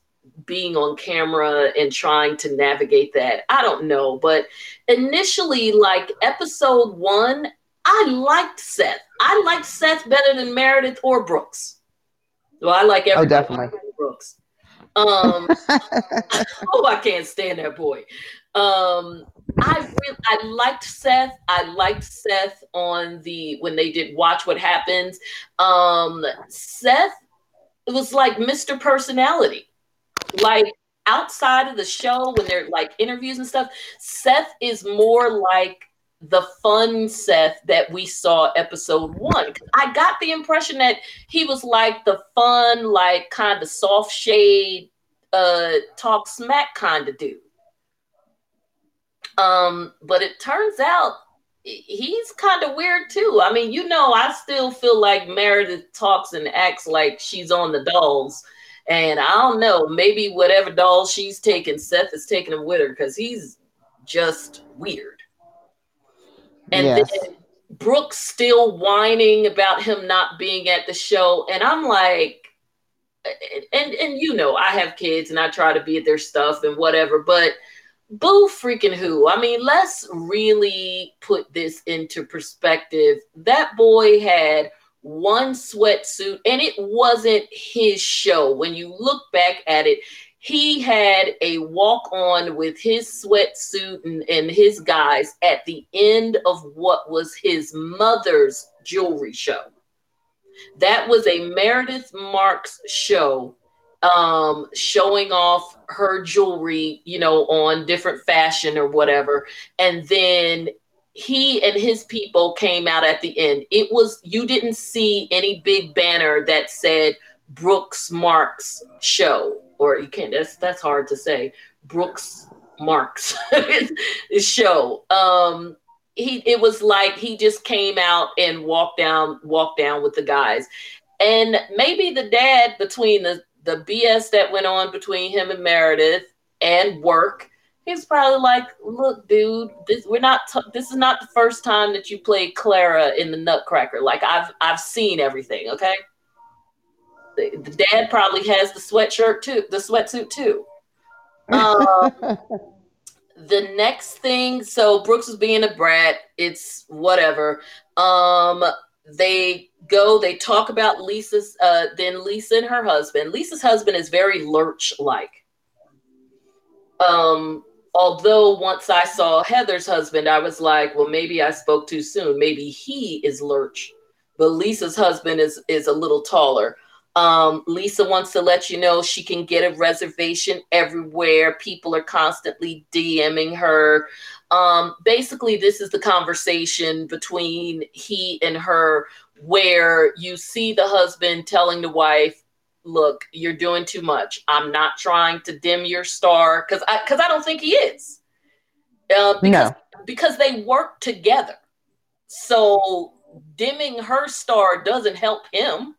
being on camera and trying to navigate that. I don't know. But initially like episode one i liked seth. I liked seth better than meredith or brooks. Well i like oh, everybody. oh, definitely. Brooks um, oh, I can't stand that boy. Um, I really, I liked Seth. I liked Seth on the when they did Watch What Happens. Um, Seth it was like Mr. Personality. Like outside of the show when they're like interviews and stuff, Seth is more like the fun Seth that we saw episode one. I got the impression that he was like the fun, like kind of soft shade, uh, talk smack kind of dude. Um, but it turns out he's kind of weird too. I mean, you know, I still feel like Meredith talks and acts like she's on the dolls. And I don't know, maybe whatever dolls she's taking, Seth is taking him with her because he's just weird. And yes. then Brooks still whining about him not being at the show. And I'm like, and and you know, I have kids and I try to be at their stuff and whatever, but boo freaking who. I mean, let's really put this into perspective. That boy had one sweatsuit and it wasn't his show. When you look back at it, he had a walk on with his sweatsuit and, and his guys at the end of what was his mother's jewelry show. That was a Meredith Marks show um showing off her jewelry you know on different fashion or whatever. And then he and his people came out at the end. It was you didn't see any big banner that said brooks marks show or you can't that's that's hard to say. Brooks marks show. Um he it was like he just came out and walked down walked down with the guys. And maybe the dad between the the bs that went on between him and meredith and work he's probably like look dude this we're not t- this is not the first time that you played clara in the nutcracker. Like i've i've seen everything okay the, the dad probably has the sweatshirt too, the sweatsuit too. Um, the next thing, so Brooks is being a brat. It's whatever. Um, they go, they talk about Lisa's, uh, then Lisa and her husband. Lisa's husband is very lurch like. Um, although once I saw Heather's husband, I was like, well, maybe I spoke too soon. Maybe he is lurch, but Lisa's husband is is a little taller. Um, Lisa wants to let you know she can get a reservation everywhere. People are constantly DMing her. Um, basically, this is the conversation between he and her where you see the husband telling the wife, look, you're doing too much. I'm not trying to dim your star because I because I don't think he is. Uh, because, no. because they work together. So dimming her star doesn't help him.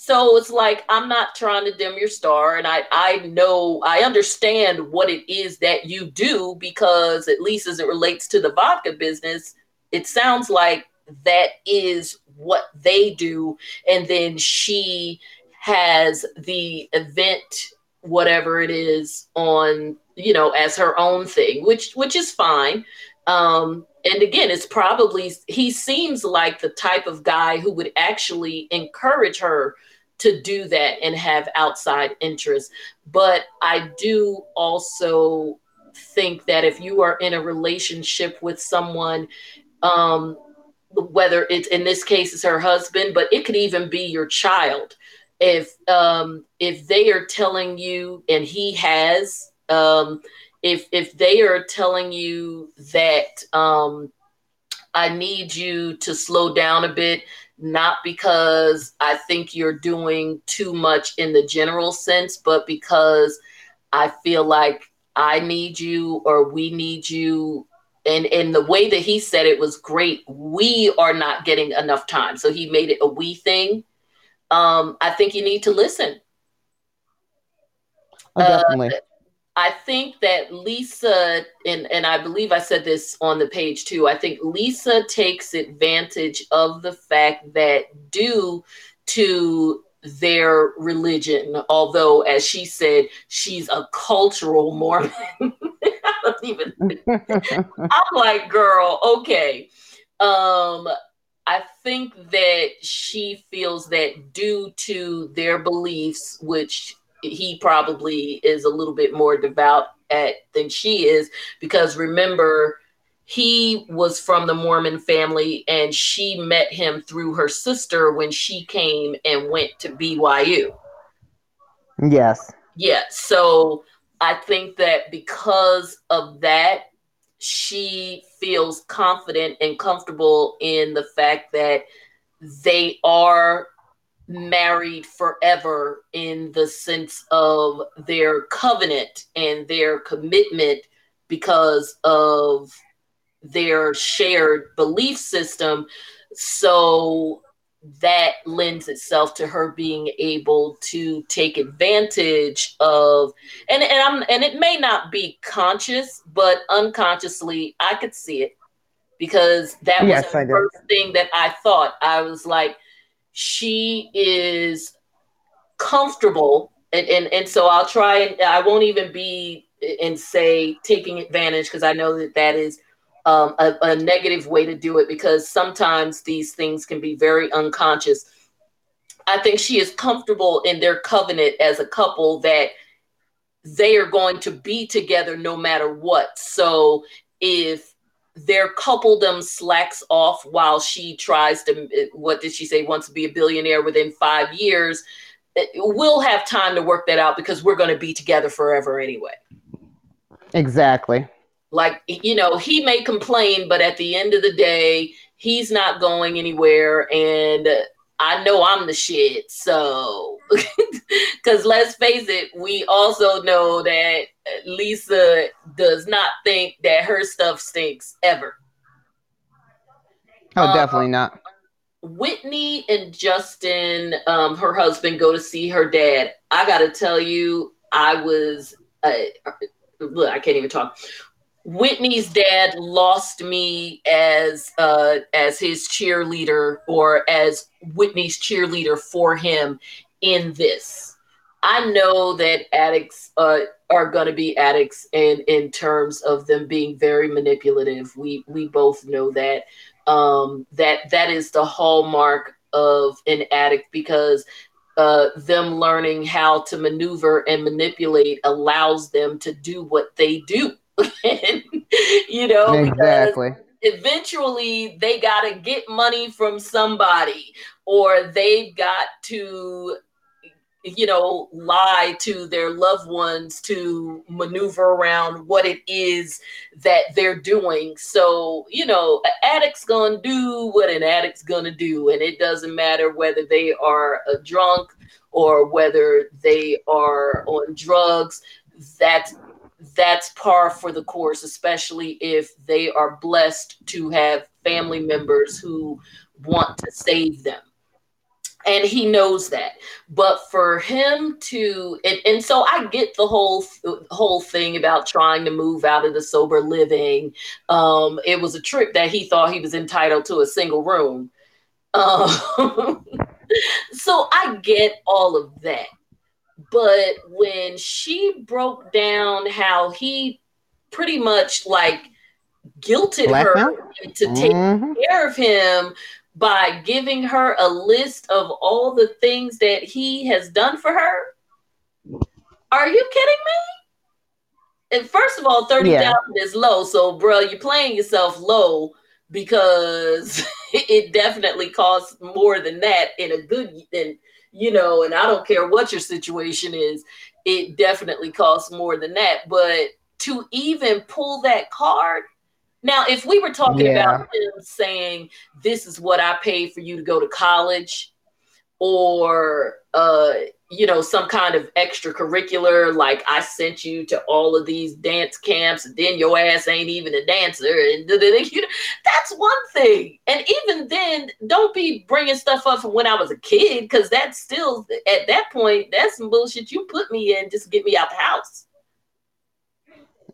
So it's like I'm not trying to dim your star, and I I know I understand what it is that you do because at least as it relates to the vodka business, it sounds like that is what they do, and then she has the event whatever it is on you know as her own thing which which is fine. Um and again it's probably he seems like the type of guy who would actually encourage her to do that and have outside interests. But I do also think that if you are in a relationship with someone, um, whether it's in this case it's her husband, but it could even be your child. If um, if they are telling you and he has Um, if if they are telling you that um, I need you to slow down a bit, not because I think you're doing too much in the general sense, but because I feel like I need you or we need you. And, and the way that he said it was great. We are not getting enough time. So he made it a we thing. Um, I think you need to listen. Oh, definitely. Uh, I think that Lisa, and, and I believe I said this on the page too, I think Lisa takes advantage of the fact that due to their religion, although, as she said, she's a cultural Mormon. I don't even, I'm like, girl, okay. Um, I think that she feels that due to their beliefs, which he probably is a little bit more devout at than she is because remember he was from the Mormon family and she met him through her sister when she came and went to BYU. Yes. Yeah, so I think that because of that she feels confident and comfortable in the fact that they are married forever in the sense of their covenant and their commitment because of their shared belief system. So that lends itself to her being able to take advantage of and, and I'm and it may not be conscious, but unconsciously I could see it because that yes, was the first thing that I thought. I was like, she is comfortable and, and and so i'll try and i won't even be and say taking advantage because i know that that is um, a, a negative way to do it because sometimes these things can be very unconscious. I think she is comfortable in their covenant as a couple that they are going to be together no matter what. So if their coupledom slacks off while she tries to what did she say wants to be a billionaire within five years we'll have time to work that out because we're going to be together forever anyway. Exactly. Like you know he may complain but at the end of the day he's not going anywhere and I know I'm the shit. So, because let's face it, we also know that Lisa does not think that her stuff stinks ever. Oh, um, definitely not. Whitney and Justin, um, her husband, go to see her dad. I got to tell you, I was, uh, I can't even talk. Whitney's dad lost me as uh, as his cheerleader or as Whitney's cheerleader for him in this. I know that addicts uh, are going to be addicts, and in terms of them being very manipulative, we we both know that. Um, that that is the hallmark of an addict because uh, them learning how to maneuver and manipulate allows them to do what they do you know, exactly. Eventually, they got to get money from somebody, or they've got to, you know, lie to their loved ones to maneuver around what it is that they're doing. So, you know, an addict's gonna do what an addict's gonna do, and it doesn't matter whether they are a drunk or whether they are on drugs. That's that's par for the course, especially if they are blessed to have family members who want to save them. And he knows that. But for him to, and, and so I get the whole whole thing about trying to move out of the sober living. Um, it was a trip that he thought he was entitled to a single room. Um, so I get all of that. But when she broke down how he pretty much like guilted Black her to take mm-hmm. care of him by giving her a list of all the things that he has done for her. Are you kidding me? And first of all, 30,000 yeah. is low. So, bro, you're playing yourself low because it definitely costs more than that in a good in you know, and I don't care what your situation is. it definitely costs more than that. But to even pull that card, now if we were talking yeah. about him saying, This is what I paid for you to go to college, or uh you know some kind of extracurricular like i sent you to all of these dance camps and then your ass ain't even a dancer and you know, that's one thing. And even then don't be bringing stuff up from when i was a kid because that's still at that point that's some bullshit you put me in just to get me out the house.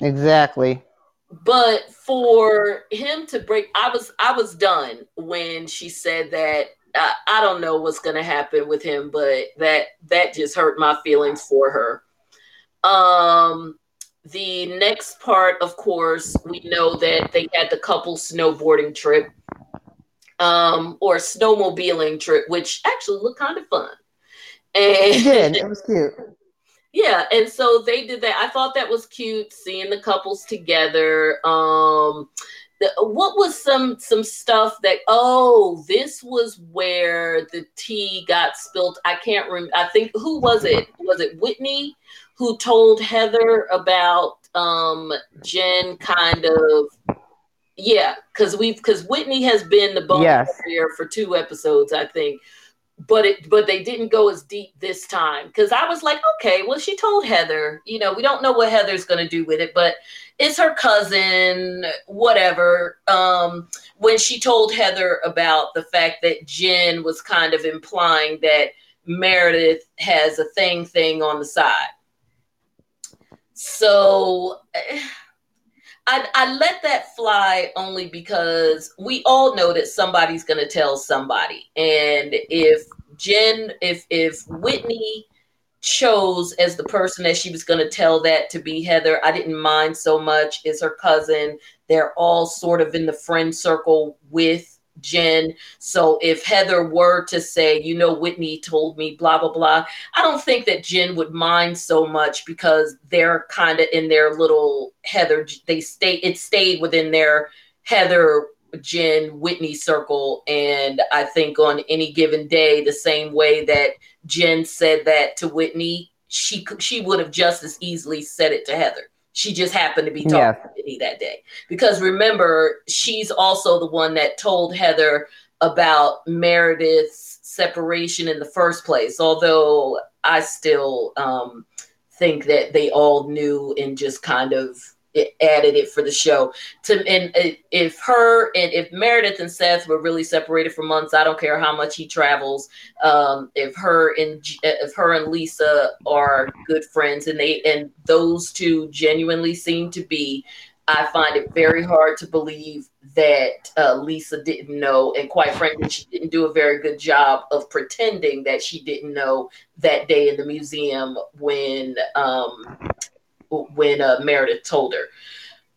Exactly. But for him to break i was i was done when she said that I, I don't know what's going to happen with him, but that that just hurt my feelings for her. Um, the next part, of course, we know that they had the couple snowboarding trip, um, or snowmobiling trip, which actually looked kind of fun. And it did. It was cute. Yeah, and so they did that. I thought that was cute, seeing the couples together. Um, what was some some stuff that oh this was where the tea got spilled i can't remember i think who was it? Was it whitney who told heather about um jen kind of yeah because we've because whitney has been the bone yes. here for two episodes i think but it but they didn't go as deep this time. Because i was like okay well she told heather you know we don't know what heather's going to do with it but it's her cousin whatever. Um when she told heather about the fact that jen was kind of implying that meredith has a thing thing on the side. So I, I let that fly only because we all know that somebody's going to tell somebody. And if Jen, if if Whitney chose as the person that she was going to tell that to be Heather, I didn't mind so much. Is her cousin? They're all sort of in the friend circle with Jen. So if Heather were to say, you know, Whitney told me blah blah blah, I don't think that Jen would mind so much because they're kind of in their little Heather. They stay. It stayed within their Heather. Jen Whitney circle, and I think on any given day, the same way that Jen said that to Whitney, she she would have just as easily said it to Heather. She just happened to be talking yeah. to me that day. Because remember, she's also the one that told Heather about Meredith's separation in the first place. Although I still um, think that they all knew and just kind of added it for the show. To and if her and if Meredith and Seth were really separated for months, I don't care how much he travels. Um, if her and if her and Lisa are good friends, and they and those two genuinely seem to be, I find it very hard to believe that uh, Lisa didn't know, and quite frankly, she didn't do a very good job of pretending that she didn't know that day in the museum when um, when uh, Meredith told her.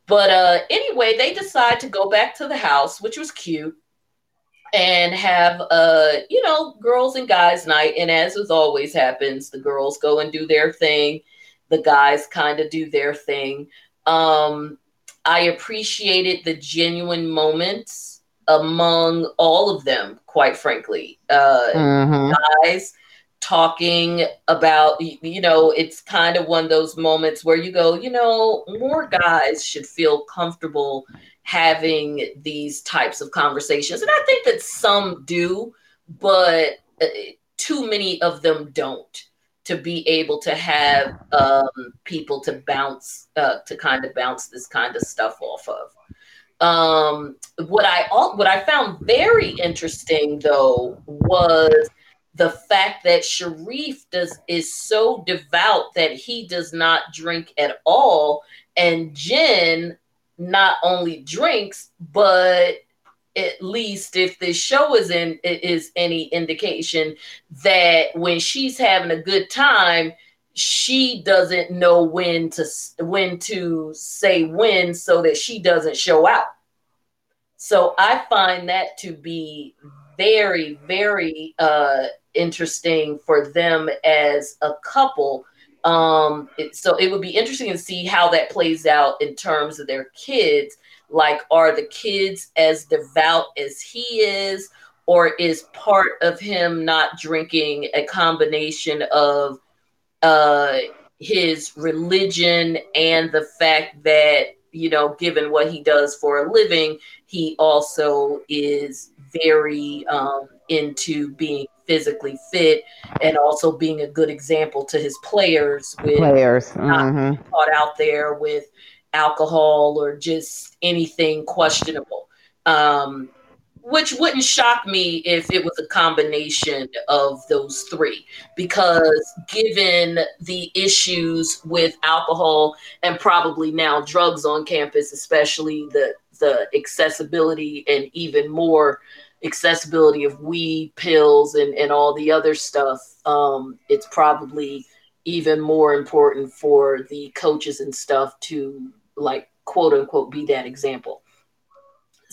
But uh, anyway, they decide to go back to the house, which was cute, and have uh, you know, girls and guys night. And as is always happens, the girls go and do their thing, the guys kind of do their thing. Um, I appreciated the genuine moments among all of them, quite frankly. Uh, mm-hmm. Guys talking about you know it's kind of one of those moments where you go you know more guys should feel comfortable having these types of conversations. And i think that some do but uh, too many of them don't to be able to have um, people to bounce uh, to kind of bounce this kind of stuff off of. Um, what i what i found very interesting though was the fact that Sharrieff does is so devout that he does not drink at all, and Jen not only drinks, but at least if this show is in is any indication that when she's having a good time, she doesn't know when to when to say when so that she doesn't show out. So I find that to be very, very uh, interesting for them as a couple. Um, it, so it would be interesting to see how that plays out in terms of their kids. Like, are the kids as devout as he is, or is part of him not drinking a combination of uh, his religion and the fact that you know given what he does for a living he also is very um, into being physically fit and also being a good example to his players with players mm-hmm. caught out there with alcohol or just anything questionable um, which wouldn't shock me if it was a combination of those three because given the issues with alcohol and probably now drugs on campus especially the the accessibility and even more accessibility of weed pills and, and all the other stuff um, it's probably even more important for the coaches and stuff to like quote unquote be that example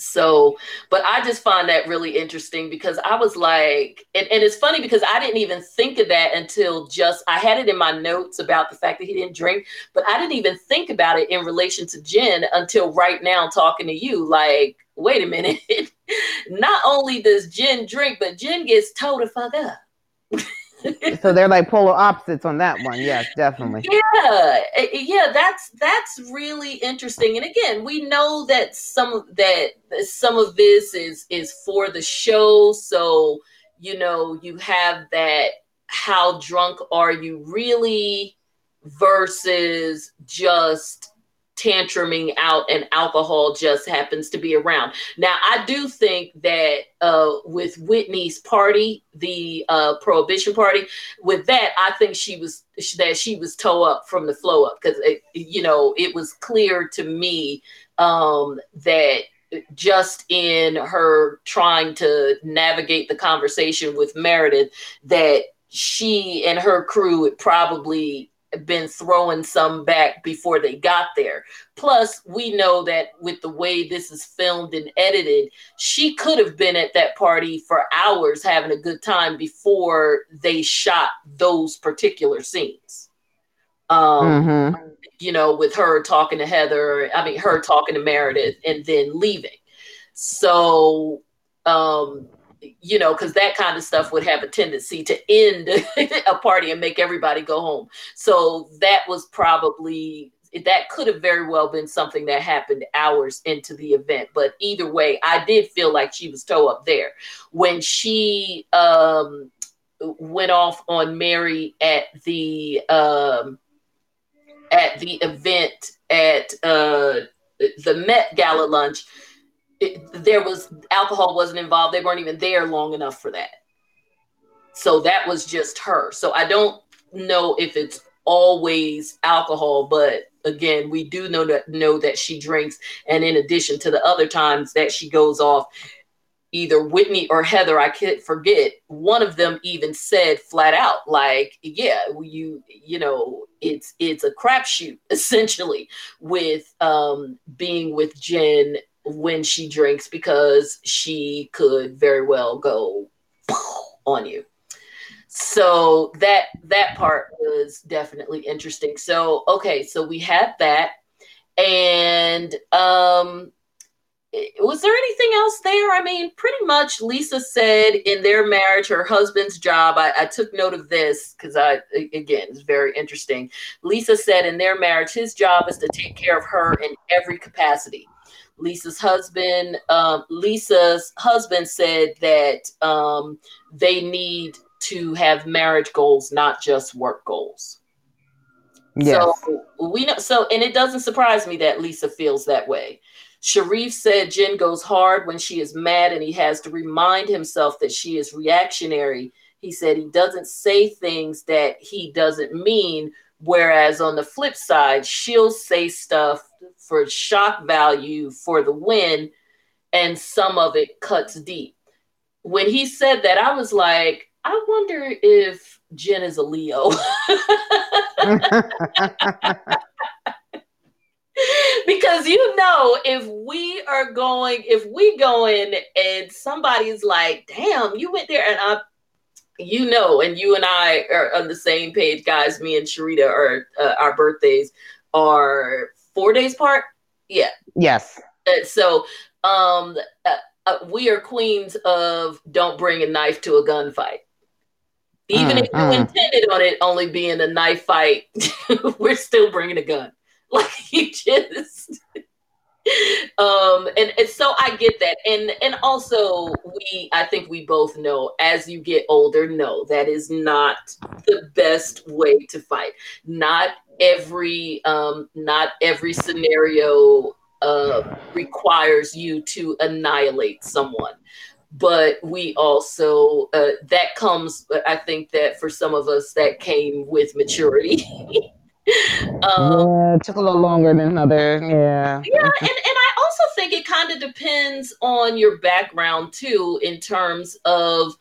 so but i just find that really interesting because i was like and, and it's funny because i didn't even think of that until just i had it in my notes about the fact that he didn't drink but i didn't even think about it in relation to jen until right now talking to you like wait a minute. Not only does jen drink but jen gets told to fuck up so they're like polar opposites on that one. Yes, definitely. Yeah, eh, eh, yeah, that's that's really interesting. And again, we know that some that some of this is is for the show. So you know, you have that. How drunk are you really? Versus just tantruming out and alcohol just happens to be around. Now, I do think that uh, with Whitney's party, the uh, prohibition party, with that, I think she was that she was toe up from the flow up because you know it was clear to me um, that just in her trying to navigate the conversation with Meredith that she and her crew would probably been throwing some back before they got there. Plus, we know that with the way this is filmed and edited, she could have been at that party for hours having a good time before they shot those particular scenes. Um, mm-hmm. You know, with her talking to Heather, I mean, her talking to Meredith and then leaving. So, um, you know, because that kind of stuff would have a tendency to end a party and make everybody go home. So that was probably that could have very well been something that happened hours into the event. But either way, I did feel like she was toe up there when she um, went off on Mary at the um, at the event at uh, the Met Gala lunch there was alcohol wasn't involved. They weren't even there long enough for that. So that was just her. So I don't know if it's always alcohol, but again, we do know that know that she drinks. And in addition to the other times that she goes off, either Whitney or Heather, I can't forget, one of them even said flat out, like, yeah, you, you know, it's it's a crapshoot essentially with um being with Jen when she drinks because she could very well go on you. So that that part was definitely interesting. So okay, so we had that, and um, was there anything else there? I mean, pretty much Lisa said in their marriage, her husband's job. I, I took note of this because I again it's very interesting. Lisa said in their marriage, his job is to take care of her in every capacity. Lisa's husband, um, Lisa's husband said that um, they need to have marriage goals, not just work goals. Yes. So we know so and it doesn't surprise me that Lisa feels that way. Sharrieff said Jen goes hard when she is mad and he has to remind himself that she is reactionary. He said he doesn't say things that he doesn't mean, whereas on the flip side, she'll say stuff for shock value for the win, and some of it cuts deep. When he said that, I was like, I wonder if Jen is a Leo. because you know if we are going if we go in and somebody's like damn you went there and i you know and you and i are on the same page guys me and sharita are uh, our birthdays are four days apart. Yeah. Yes. So um, uh, uh, we are queens of don't bring a knife to a gunfight. Even if you uh. intended on it only being a knife fight, we're still bringing a gun. Like you just um and, and so i get that and and also we i think we both know as you get older no that is not the best way to fight not every um not every scenario uh requires you to annihilate someone but we also uh, that comes i think that for some of us that came with maturity um, yeah, it took a little longer than others. Yeah. Yeah, and, and I also think it kind of depends on your background too, in terms of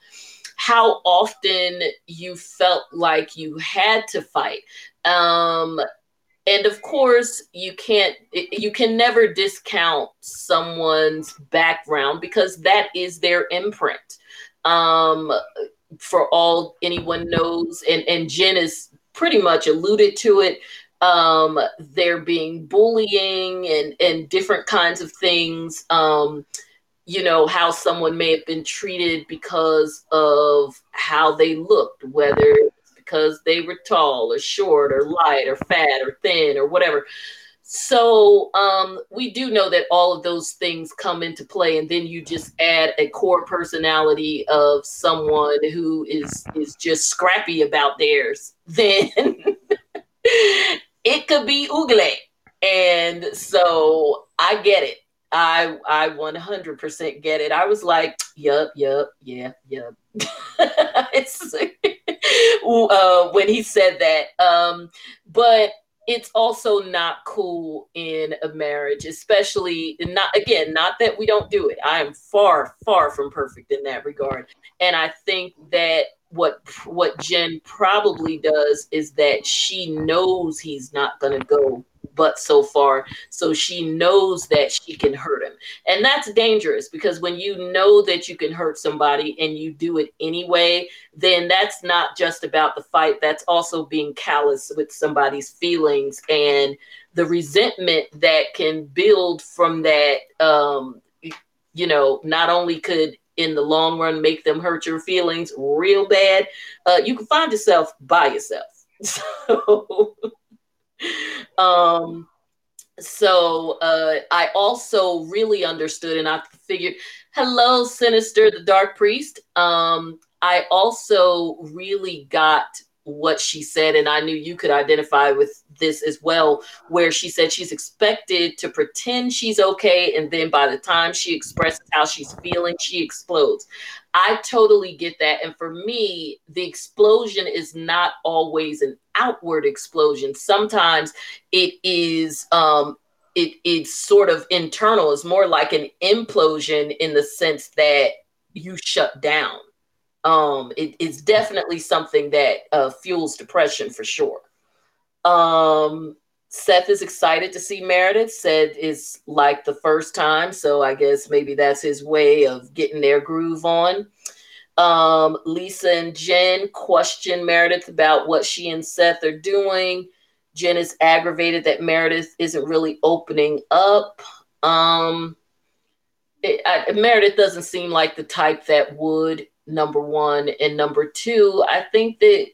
how often you felt like you had to fight. Um, and of course, you can't, you can never discount someone's background because that is their imprint. Um, for all anyone knows, and, and Jen is pretty much alluded to it. Um, there being bullying and, and different kinds of things. Um, you know, how someone may have been treated because of how they looked, whether because they were tall or short or light or fat or thin or whatever. So um, we do know that all of those things come into play, and then you just add a core personality of someone who is is just scrappy about theirs. Then it could be ugly, and so I get it. I I 100% get it. I was like, yup, yup, yeah, yup. it's uh, when he said that. Um, but it's also not cool in a marriage, especially not again, not that we don't do it. I am far, far from perfect in that regard. And I think that what what Jen probably does is that she knows he's not gonna go but so far. So she knows that she can hurt him. And that's dangerous because when you know that you can hurt somebody and you do it anyway, then that's not just about the fight. That's also being callous with somebody's feelings and the resentment that can build from that. Um, you know, not only could in the long run make them hurt your feelings real bad, uh, you can find yourself by yourself. So um, so uh, I also really understood, and I figured, hello, Sinister, the Dark Priest. Um, I also really got what she said, and I knew you could identify with this as well, where she said she's expected to pretend she's okay, and then by the time she expresses how she's feeling, she explodes. I totally get that. And for me, the explosion is not always an outward explosion. Sometimes it is um it it's sort of internal. It's more like an implosion in the sense that you shut down. Um, it, it's definitely something that uh, fuels depression for sure. Um, Seth is excited to see Meredith. Said is like the first time, so I guess maybe that's his way of getting their groove on. Um, Lisa and Jen question Meredith about what she and Seth are doing. Jen is aggravated that Meredith isn't really opening up. Um, it, I, Meredith doesn't seem like the type that would. Number one and number two, I think that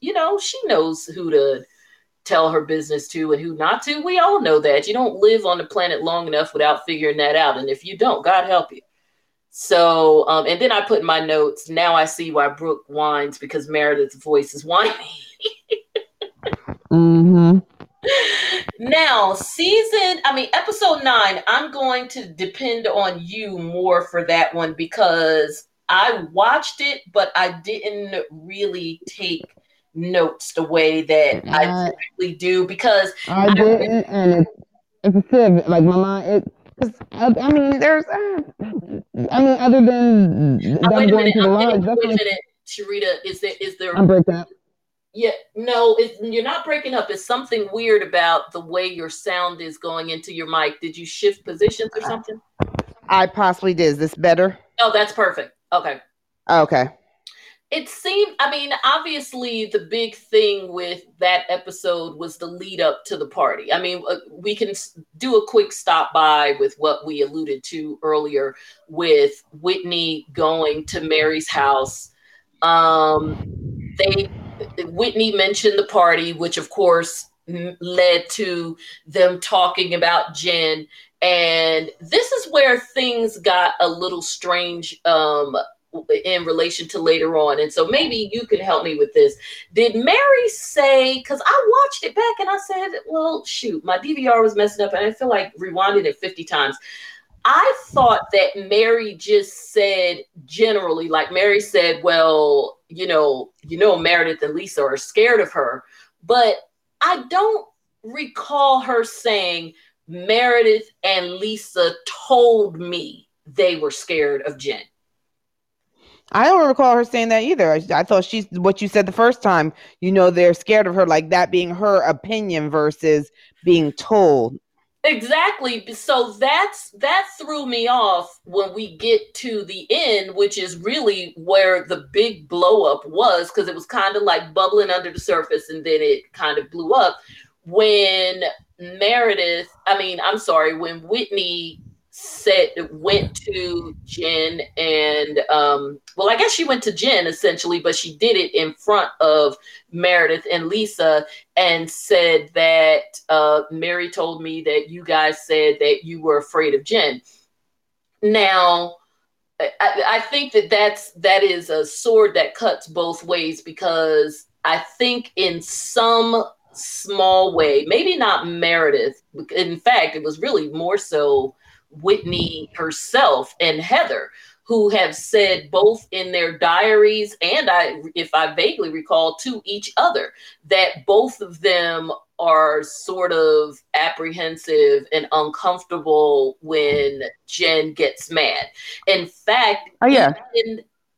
you know she knows who to tell her business to and who not to. We all know that. You don't live on the planet long enough without figuring that out. And if you don't, God help you. So, um, and then I put in my notes, now I see why Brooke whines because Meredith's voice is whiny. mm-hmm. Now, season, I mean, episode nine, I'm going to depend on you more for that one because I watched it, but I didn't really take notes the way that I, I typically do because I, I didn't, and it's, it's a civ. Like my mind, it. I mean, there's. Uh, I mean, other than them going minute, to the lodge, wait a minute, Sharita. Is there? Is there? I'm breaking up. Yeah, no, you're not breaking up. It's something weird about the way your sound is going into your mic. Did you shift positions or something? I possibly did. Is this better? Oh, that's perfect. Okay. Okay it seemed i mean obviously the big thing with that episode was the lead up to the party i mean uh, we can do a quick stop by with what we alluded to earlier with whitney going to mary's house um they Whitney mentioned the party, which of course led to them talking about Jen. And this is where things got a little strange um, in relation to later on. And so maybe you can help me with this. Did Mary say, because I watched it back and I said, well, shoot, my DVR was messing up and I feel like rewinding it 50 times. I thought that Mary just said generally, like Mary said, well, you know, you know, Meredith and Lisa are scared of her, but I don't recall her saying Meredith and Lisa told me they were scared of Jen. I don't recall her saying that either. I, I, thought she's what you said the first time. You know, they're scared of her, like that being her opinion versus being told. Exactly. So that's that threw me off when we get to the end, which is really where the big blow up was, because it was kind of like bubbling under the surface and then it kind of blew up when Meredith, I mean, I'm sorry, when Whitney said went to Jen and um well I guess she went to Jen essentially but she did it in front of Meredith and Lisa and said that uh Mary told me that you guys said that you were afraid of Jen. Now I, I think that that's that is a sword that cuts both ways because I think in some small way, maybe not Meredith. In fact, it was really more so Whitney herself and Heather, who have said both in their diaries and I, if I vaguely recall, to each other that both of them are sort of apprehensive and uncomfortable when Jen gets mad. In fact, oh yeah,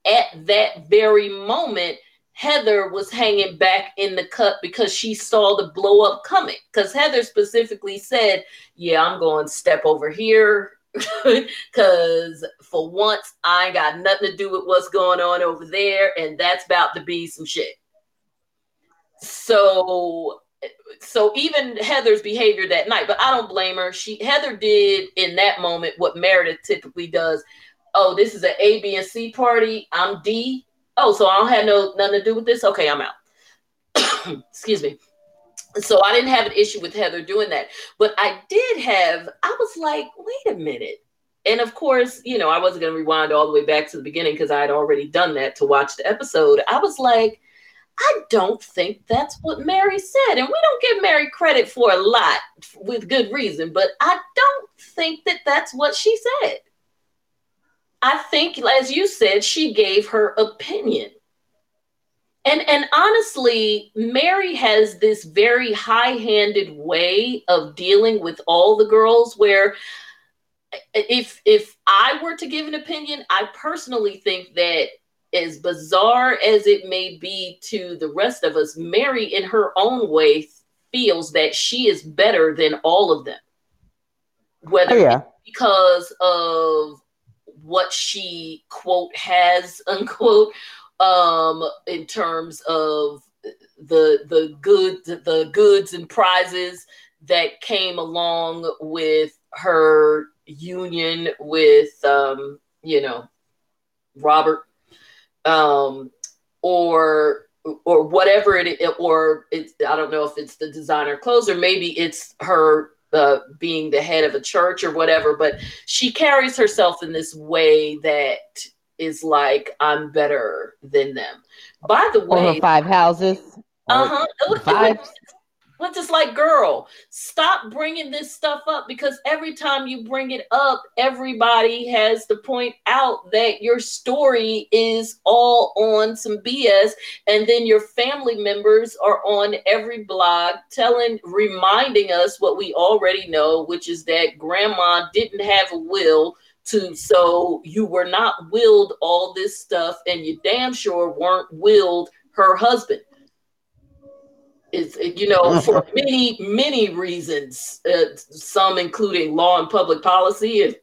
at that very moment, Heather was hanging back in the cut because she saw the blow up coming. Because Heather specifically said, Yeah, I'm going to step over here. Because for once, I ain't got nothing to do with what's going on over there. And that's about to be some shit. So so even Heather's behavior that night, but I don't blame her. She Heather did in that moment what Meredith typically does. Oh, this is an A, B, and C party. I'm D oh, so I don't have no nothing to do with this. Okay, I'm out. Excuse me. So I didn't have an issue with Heather doing that, but I did have. I was like, wait a minute. And of course, you know, I wasn't going to rewind all the way back to the beginning because I had already done that to watch the episode. I was like, I don't think that's what Mary said. And we don't give Mary credit for a lot with good reason, but I don't think that that's what she said. I think, as you said, she gave her opinion. And, and honestly, Mary has this very high handed way of dealing with all the girls where if if I were to give an opinion, I personally think that as bizarre as it may be to the rest of us, Mary in her own way feels that she is better than all of them. Whether oh, yeah. because of what she quote has unquote um in terms of the the good the goods and prizes that came along with her union with um you know Robert um or or whatever it or it's I don't know if it's the designer clothes or maybe it's her uh, being the head of a church or whatever, but she carries herself in this way that is like I'm better than them. By the way, five houses. Uh huh. Five but just like, girl, stop bringing this stuff up because every time you bring it up, everybody has to point out that your story is all on some BS. And then your family members are on every blog telling, reminding us what we already know, which is that grandma didn't have a will to so you were not willed all this stuff and you damn sure weren't willed her husband is uh, you know mm, for mm. many many reasons uh, some including law and public policy and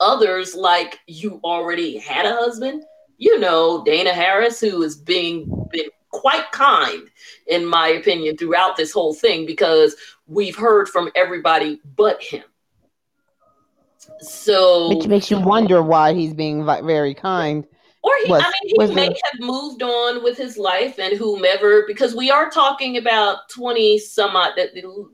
others like you already had a husband you know dana harris who is being been quite kind in my opinion throughout this whole thing because we've heard from everybody but him. So which makes you wonder why he's being very kind or he, was, I mean, he may have moved on with his life and whomever, because we are talking about 20 some odd,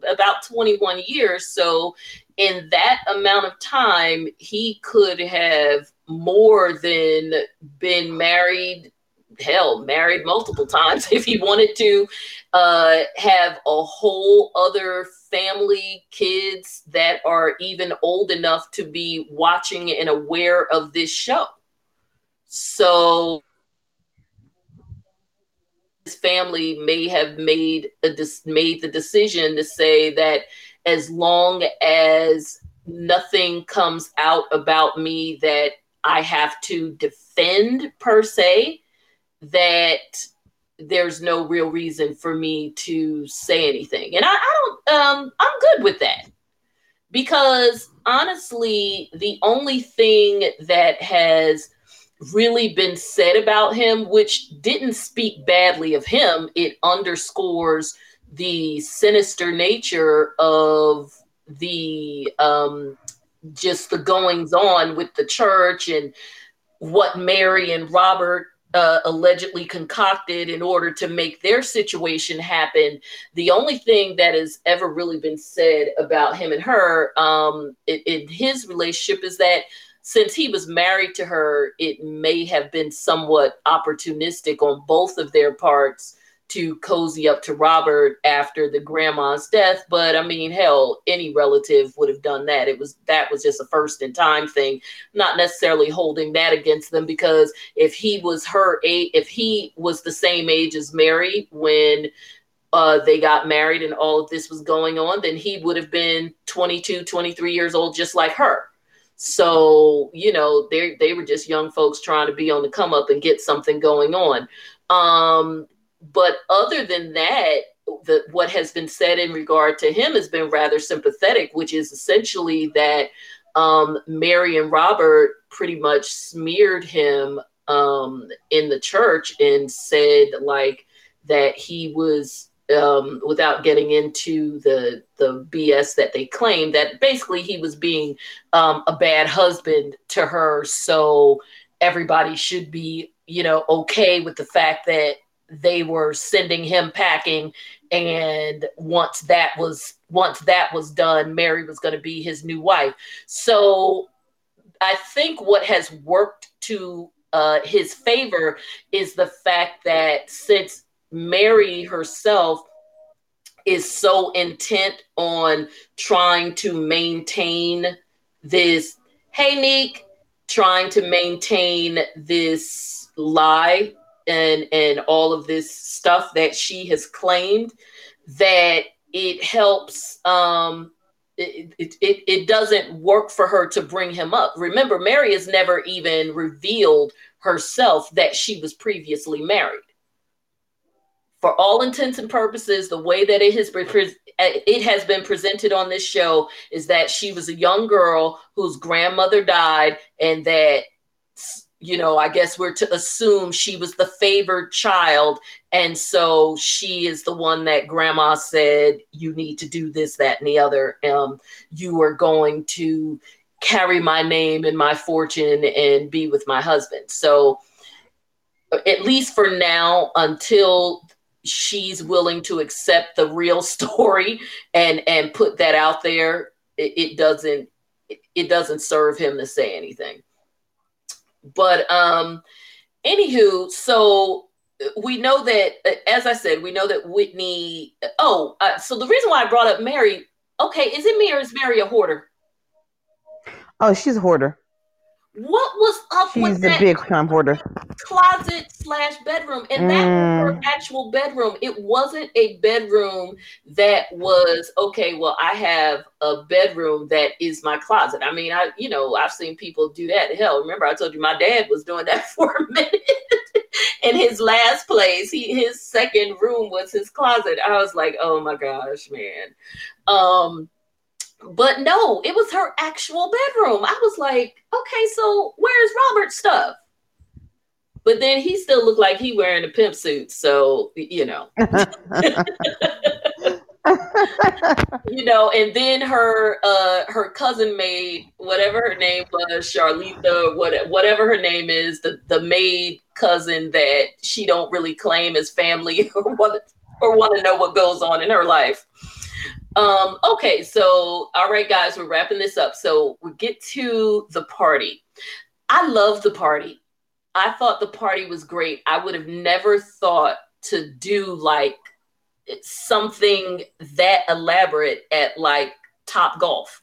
about 21 years. So, in that amount of time, he could have more than been married, hell, married multiple times if he wanted to, uh, have a whole other family, kids that are even old enough to be watching and aware of this show. So his family may have made a made the decision to say that as long as nothing comes out about me that I have to defend per se, that there's no real reason for me to say anything. And I, I don't um I'm good with that. Because honestly, the only thing that has really been said about him, which didn't speak badly of him. It underscores the sinister nature of the um, just the goings on with the church and what Mary and Robert uh, allegedly concocted in order to make their situation happen. The only thing that has ever really been said about him and her um, in, in his relationship is that since he was married to her, it may have been somewhat opportunistic on both of their parts to cozy up to Robert after the grandma's death. But I mean, hell, any relative would have done that. It was that was just a first in time thing, not necessarily holding that against them because if he was her age, if he was the same age as Mary when uh, they got married and all of this was going on, then he would have been 22, 23 years old, just like her. So, you know, they they were just young folks trying to be on the come up and get something going on. Um, but other than that, the, what has been said in regard to him has been rather sympathetic, which is essentially that um, Mary and Robert pretty much smeared him um, in the church and said like that he was um, without getting into the the BS that they claimed that basically he was being um, a bad husband to her. So everybody should be, you know, okay with the fact that they were sending him packing and once that was once that was done mary was going to be his new wife so i think what has worked to uh, his favor is the fact that since Mary herself is so intent on trying to maintain this, hey, Nick, trying to maintain this lie and and all of this stuff that she has claimed that it helps um it, it, it doesn't work for her to bring him up. Remember, Mary has never even revealed herself that she was previously married for all intents and purposes, the way that it has been pre- it has been presented on this show is that she was a young girl whose grandmother died, and that you know, I guess we're to assume she was the favored child, and so she is the one that grandma said you need to do this, that, and the other. Um, you are going to carry my name and my fortune and be with my husband. So at least for now, until she's willing to accept the real story and and put that out there it, it doesn't it doesn't serve him to say anything. But um anywho so we know that as i said we know that whitney oh uh, so the reason why i brought up mary okay is it me or is mary a hoarder? Oh she's a hoarder what was up She's with that big time hoarder. closet slash bedroom? And that mm. was her mm. actual bedroom. It wasn't a bedroom that was okay. Well, I have a bedroom that is my closet. I mean, I you know I've seen people do that. Hell, remember I told you my dad was doing that for a minute. in his last place, he his second room was his closet. I was like, oh my gosh, man. Um, but no, it was her actual bedroom. I was like, okay, so where's Robert's stuff? But then he still looked like he wearing a pimp suit, so you know. you know, and then her uh her cousin maid, whatever her name was, Charlita, what whatever her name is, the the maid cousin that she don't really claim as family or want or want to know what goes on in her life. Um, okay, so all right, guys, we're wrapping this up. So we get to the party. I love the party. I thought the party was great. I would have never thought to do like something that elaborate at like Top Golf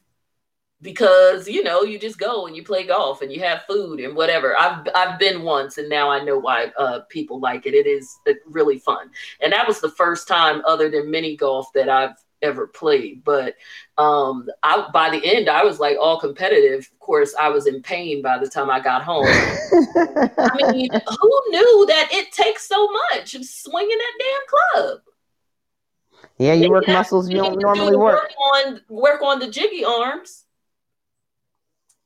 because you know you just go and you play golf and you have food and whatever. I've i've been once and now i know why uh, people like it. It is uh, really fun. And that was the first time other than mini golf that i've ever played. But um i by the end i was like all competitive. Of course i was in pain by the time i got home. I mean who knew that it takes so much of swinging that damn club? Yeah you work muscles you don't normally work. work. on work on the jiggy arms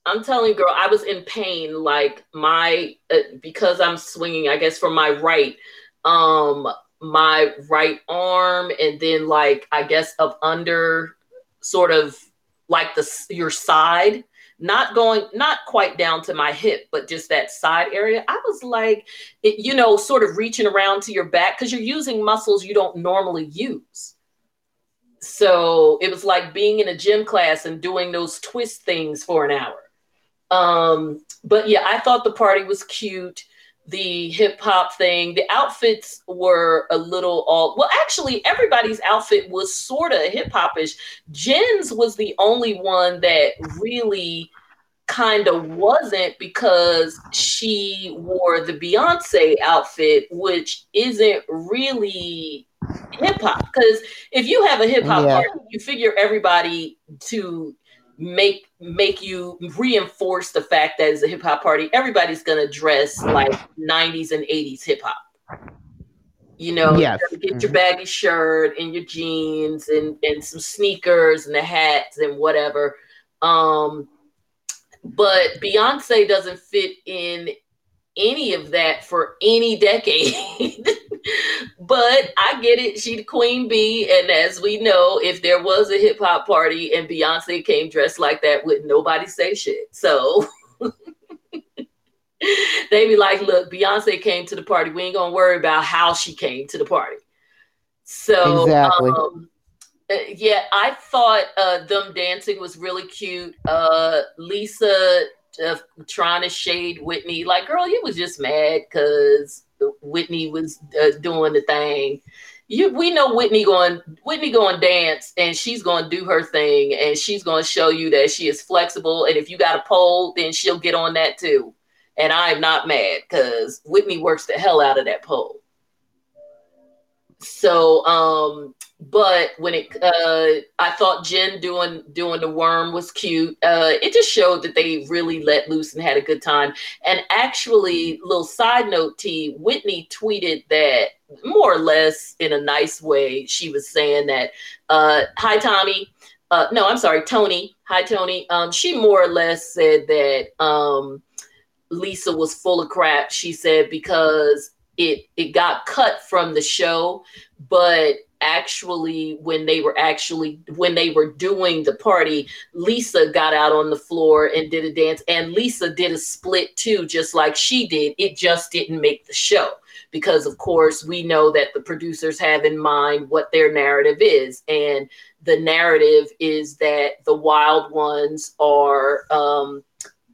I'm telling you, girl, I was in pain. Like my uh, because I'm swinging, I guess from my right, um, my right arm, and then like I guess up under, sort of like the your side, not going, not quite down to my hip, but just that side area. I was like, it, you know, sort of reaching around to your back because you're using muscles you don't normally use. So it was like being in a gym class and doing those twist things for an hour. Um, but yeah, I thought the party was cute. The hip hop thing, the outfits were a little all well, actually, everybody's outfit was sort of hip hopish. Jen's was the only one that really kind of wasn't because she wore the Beyonce outfit, which isn't really hip hop. Because if you have a hip hop yeah. party, you figure everybody to make make you reinforce the fact that it's a hip hop party. Everybody's gonna dress like 90s and 80s hip hop. You know, yes. you get mm-hmm. your baggy shirt and your jeans and, and some sneakers and the hats and whatever. Um, but Beyonce doesn't fit in any of that for any decade. but I get it. She the queen bee, and as we know, if there was a hip hop party and Beyonce came dressed like that, would nobody say shit? So they be like, "Look, Beyonce came to the party. We ain't gonna worry about how she came to the party." So exactly. Um, uh, yeah, I thought uh, them dancing was really cute. Uh, Lisa uh, trying to shade Whitney, like, girl, you was just mad because Whitney was uh, doing the thing. You, we know Whitney going Whitney going dance and she's going to do her thing and she's going to show you that she is flexible and if you got a pole then she'll get on that too. And I am not mad cuz Whitney works the hell out of that pole. So um but when it uh i thought jen doing doing the worm was cute uh it just showed that they really let loose and had a good time. And actually little side note t whitney tweeted that more or less in a nice way she was saying that uh hi tommy. Uh no i'm sorry tony. Hi tony. Um she more or less said that um lisa was full of crap she said because it it got cut from the show but actually when they were actually when they were doing the party lisa got out on the floor and did a dance and lisa did a split too just like she did it just didn't make the show because of course we know that the producers have in mind what their narrative is and the narrative is that the wild ones are um,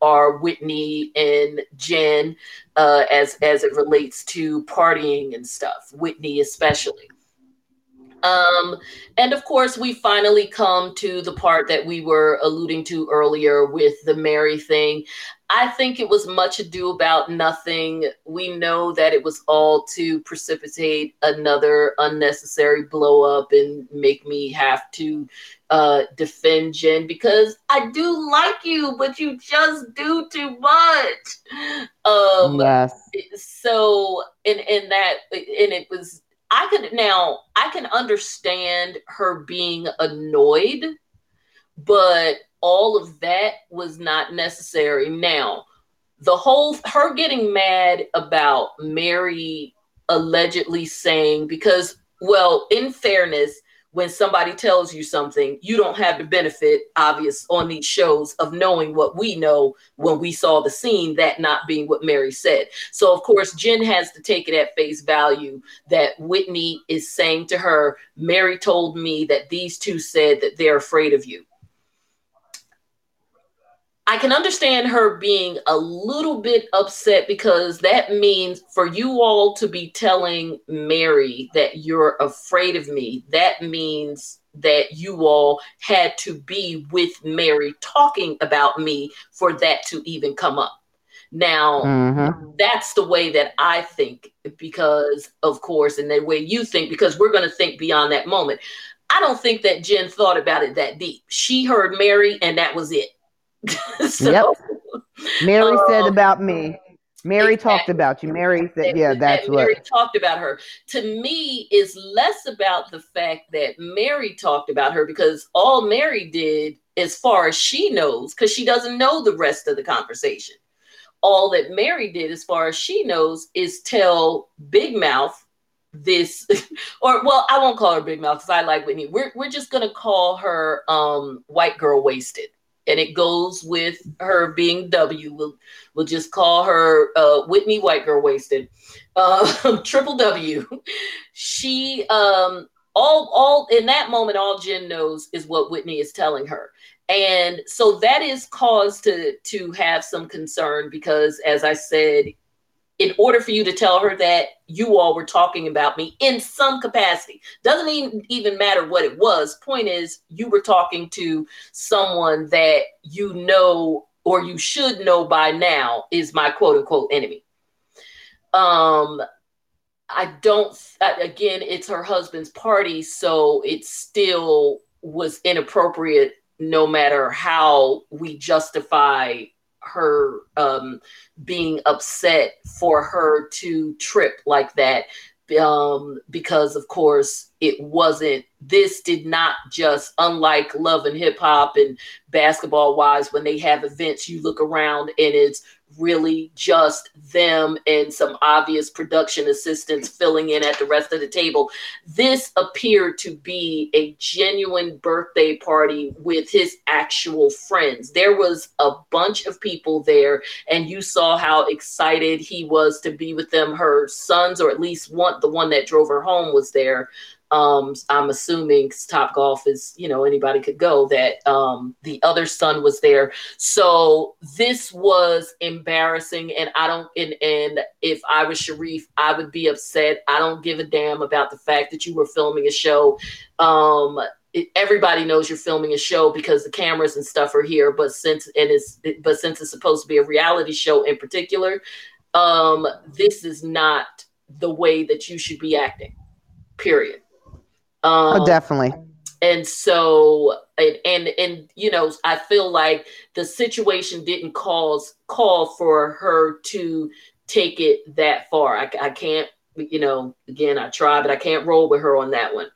are Whitney and Jen uh, as as it relates to partying and stuff. Whitney especially. Um, and of course, we finally come to the part that we were alluding to earlier with the Mary thing. I think it was much ado about nothing. We know that it was all to precipitate another unnecessary blow up and make me have to uh, defend Jen because I do like you, but you just do too much. Um, yes. So, in in that, and it was I could now I can understand her being annoyed, but all of that was not necessary. Now, the whole her getting mad about Mary allegedly saying because well, in fairness, when somebody tells you something, you don't have the benefit, obvious, on these shows of knowing what we know when we saw the scene, that not being what Mary said. So, of course, Jen has to take it at face value that Whitney is saying to her, Mary told me that these two said that they're afraid of you. I can understand her being a little bit upset because that means for you all to be telling Mary that you're afraid of me, that means that you all had to be with Mary talking about me for that to even come up. Now, mm-hmm. that's the way that I think, because of course, and the way you think, because we're going to think beyond that moment. I don't think that Jen thought about it that deep. She heard Mary, and that was it so, yep. Mary um, said about me. Mary exactly. talked about you. Mary said, "Yeah, that's that what." Mary talked about her. To me, is less about the fact that Mary talked about her because all Mary did, as far as she knows, because she doesn't know the rest of the conversation. All that Mary did, as far as she knows, is tell Big Mouth this, or well, I won't call her Big Mouth because I like Whitney. We're we're just gonna call her um, White Girl Wasted and it goes with her being W. We'll, we'll just call her uh, Whitney White Girl Wasted. Uh, triple W. She um all all in that moment, all Jen knows is what Whitney is telling her. And so that is cause to to have some concern because as I said, in order for you to tell her that you all were talking about me in some capacity. Doesn't even even matter what it was. Point is you were talking to someone that you know or you should know by now is my quote unquote enemy. Um i don't again it's her husband's party so it still was inappropriate no matter how we justify her um, being upset for her to trip like that um, because of course it wasn't this did not just unlike love and hip hop and basketball wives when they have events you look around and it's really just them and some obvious production assistants filling in at the rest of the table. This appeared to be a genuine birthday party with his actual friends. There was a bunch of people there, and you saw how excited he was to be with them. Her sons, or at least one, the one that drove her home, was there. Um, I'm assuming Top Golf is, you know, anybody could go. That um, the other son was there, so this was embarrassing. And I don't, and, and if I was Sharrieff, I would be upset. I don't give a damn about the fact that you were filming a show. Um, everybody knows you're filming a show because the cameras and stuff are here. But since and it's, but since it's supposed to be a reality show in particular, um, this is not the way that you should be acting. Period. Um, oh, definitely. And so, and, and and you know, I feel like the situation didn't cause call for her to take it that far. I, I can't, you know, again, I try, but I can't roll with her on that one.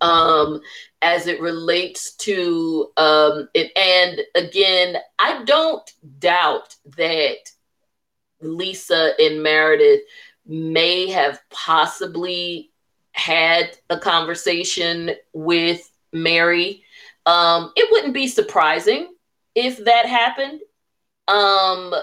Um, as it relates to um, it, and again, I don't doubt that Lisa and Meredith may have possibly had a conversation with Mary. Um, it wouldn't be surprising if that happened. Um,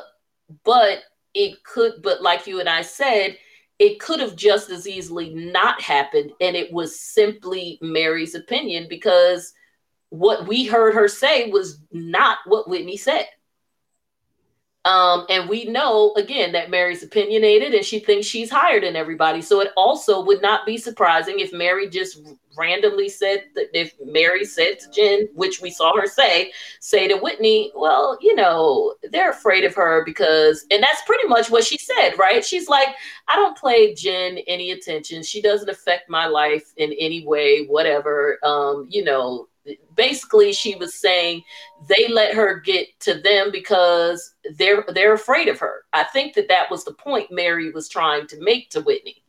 but it could, but like you and I said, it could have just as easily not happened. And it was simply Mary's opinion because what we heard her say was not what Whitney said. Um, and we know again that Mary's opinionated and she thinks she's higher than everybody. So it also would not be surprising if Mary just randomly said that if Mary said to Jen, which we saw her say, say to Whitney, well, you know, they're afraid of her because, and that's pretty much what she said, right? She's like, I don't play Jen any attention. She doesn't affect my life in any way, whatever. Um, you know, basically she was saying they let her get to them because they're they're afraid of her. I think that that was the point Mary was trying to make to Whitney.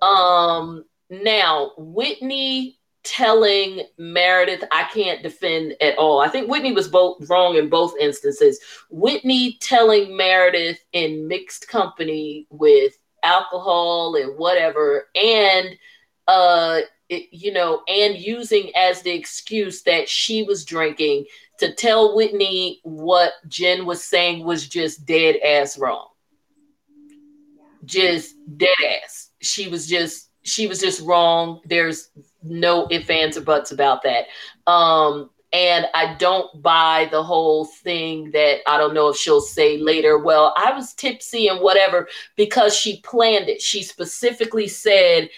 Um now Whitney telling Meredith I can't defend at all. I think Whitney was both wrong in both instances. Whitney telling Meredith in mixed company with alcohol and whatever and uh, you know, and using as the excuse that she was drinking to tell Whitney what Jen was saying was just dead ass wrong. Just dead ass. She was just she was just wrong. There's no ifs, ands, or buts about that. Um, and I don't buy the whole thing that I don't know if she'll say later, well, I was tipsy and whatever, because she planned it. She specifically said,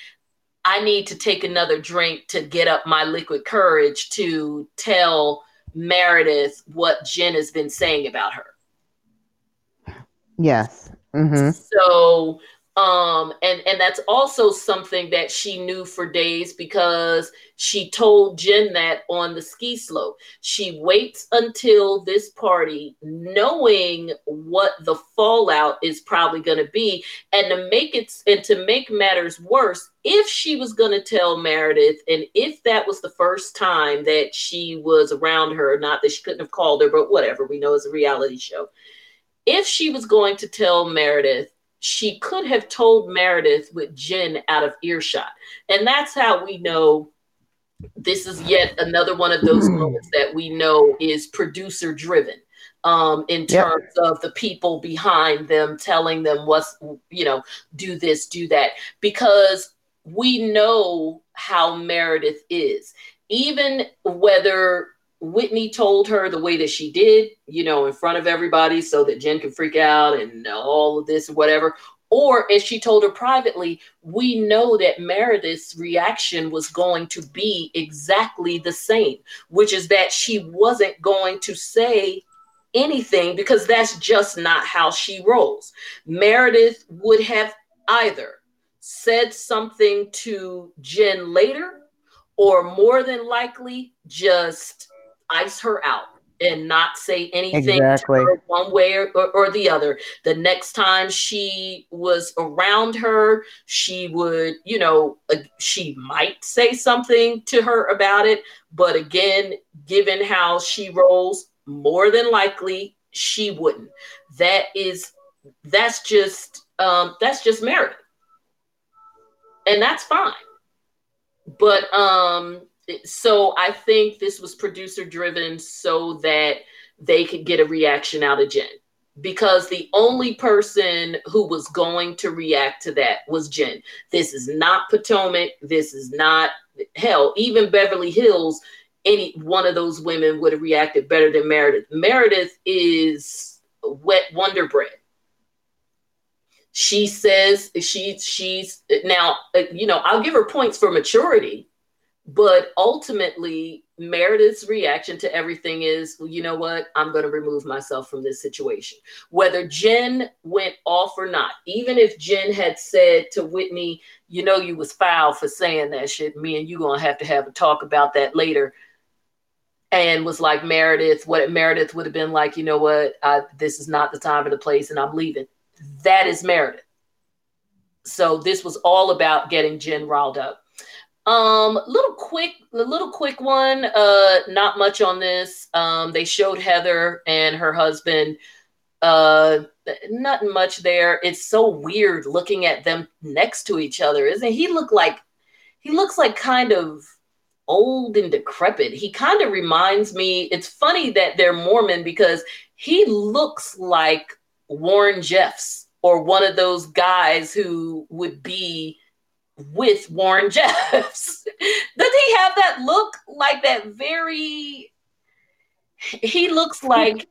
I need to take another drink to get up my liquid courage to tell Meredith what Jen has been saying about her. Yes. Mm-hmm. So um and and that's also something that she knew for days because she told jen that on the ski slope. She waits until this party knowing what the fallout is probably going to be. And to make it and to make matters worse if she was going to tell meredith and if that was the first time that she was around her not that she couldn't have called her but whatever we know it's a reality show. If she was going to tell meredith she could have told Meredith with Jen out of earshot. And that's how we know this is yet another one of those hmm. moments that we know is producer driven um, in terms yep. of the people behind them telling them what's, you know, do this, do that, because we know how Meredith is. Even whether Whitney told her the way that she did, you know, in front of everybody so that Jen could freak out and all of this, whatever. Or if she told her privately, we know that Meredith's reaction was going to be exactly the same, which is that she wasn't going to say anything because that's just not how she rolls. Meredith would have either said something to Jen later or more than likely just ice her out and not say anything exactly. one way or, or, or, the other. The next time she was around her, she would, you know, uh, she might say something to her about it. But again, given how she rolls, more than likely she wouldn't. That is, that's just, um, that's just Meredith. And that's fine. But, um, so I think this was producer driven so that they could get a reaction out of Jen because the only person who was going to react to that was Jen. This is not Potomac. This is not hell. Even Beverly Hills, any one of those women would have reacted better than Meredith. Meredith is wet wonder bread. She says she she's now uh, you know I'll give her points for maturity but ultimately, Meredith's reaction to everything is, well, you know what? I'm going to remove myself from this situation. Whether Jen went off or not, even if Jen had said to Whitney, you know, you was foul for saying that shit, me and you going to have to have a talk about that later. And was like Meredith, what Meredith would have been like, you know what? I, this is not the time or the place, and I'm leaving. That is Meredith. So this was all about getting Jen riled up. Um, little quick, little quick one. Uh, not much on this. Um, they showed Heather and her husband. Uh, nothing much there. It's so weird looking at them next to each other, isn't he? Look like he looks like kind of old and decrepit. He kind of reminds me. It's funny that they're Mormon because he looks like Warren Jeffs or one of those guys who would be with Warren Jeffs. Does he have that look like that very he looks like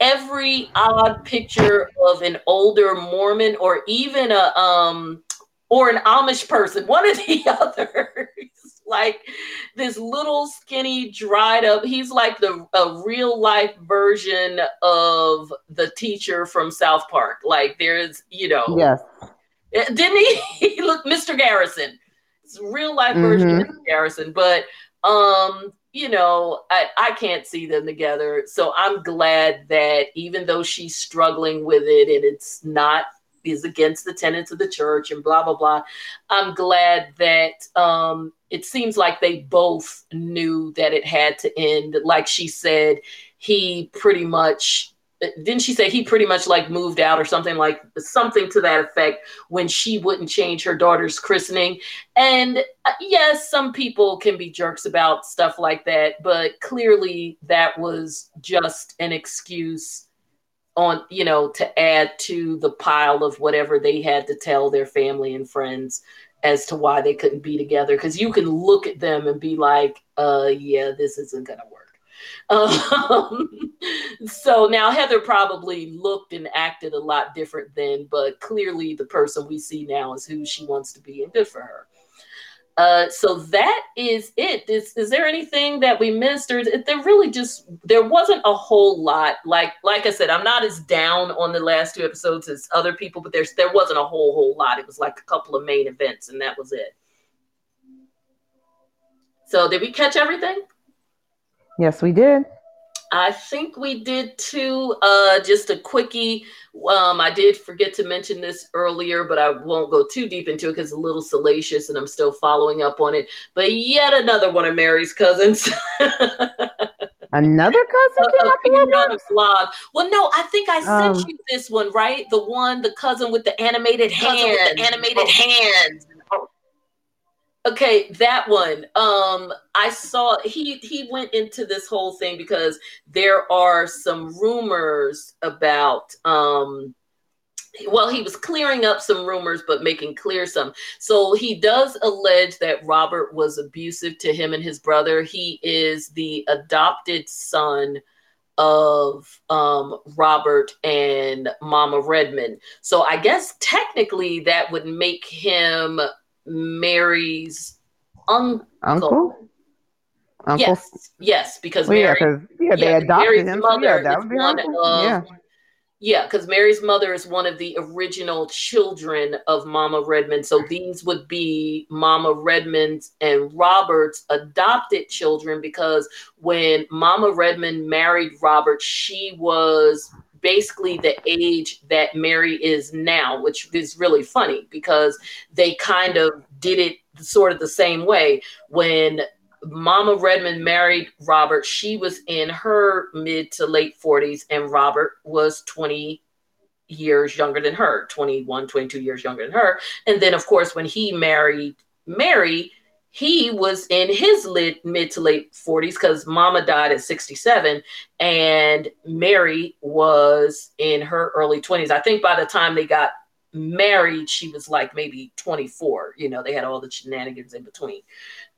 every odd picture of an older Mormon or even a um or an Amish person, one of the others. like this little skinny dried up he's like the a real life version of the teacher from south park like there's you know yes didn't he? he looked Mr. Garrison. It's a real life version mm-hmm. of Mr. Garrison, but um, you know, I, I can't see them together. So I'm glad that even though she's struggling with it and it's not is against the tenets of the church and blah blah blah. I'm glad that um, it seems like they both knew that it had to end. Like she said, he pretty much didn't she say he pretty much like moved out or something like something to that effect when she wouldn't change her daughter's christening? And uh, yes some people can be jerks about stuff like that but clearly that was just an excuse on you know to add to the pile of whatever they had to tell their family and friends as to why they couldn't be together. Because you can look at them and be like uh yeah this isn't gonna um, so now Heather probably looked and acted a lot different then, but clearly the person we see now is who she wants to be, and good for her. Uh, so that is it. Is is there anything that we missed, or there really just there wasn't a whole lot? Like like I said, I'm not as down on the last two episodes as other people, but there's there wasn't a whole whole lot. It was like a couple of main events, and that was it. So did we catch everything? Yes, we did. I think we did too. Uh, just a quickie. Um, I did forget to mention this earlier, but I won't go too deep into it because it's a little salacious and I'm still following up on it. But yet another one of Mary's cousins. Another cousin came a, a vlog. Well, no, I think I sent um, you this one, right? The one, the cousin with the animated hands, the animated oh. hands. Okay, that one. Um, I saw he he went into this whole thing because there are some rumors about um well, he was clearing up some rumors, but making clear some. So he does allege that Robert was abusive to him and his brother. He is the adopted son of um, Robert and Mama Redmond. So I guess technically that would make him Mary's uncle. Uncle? Uncle? Yes, yes, because well, Mary, yeah, yeah, they adopted Mary's him. Mother yeah, that would be one uncle. Of, yeah. Yeah, because Mary's mother is one of the original children of Mama Redmond. So these would be Mama Redmond's and Robert's adopted children because when Mama Redmond married Robert, she was basically the age that Mary is now, which is really funny because they kind of did it sort of the same way. When Mama Redmond married Robert, she was in her mid to late 40s, and Robert was 20 years younger than her 21, 22 years younger than her. And then, of course, when he married Mary, he was in his mid to late 40s because mama died at 67 and mary was in her early 20s i think by the time they got married she was like maybe 24 you know they had all the shenanigans in between.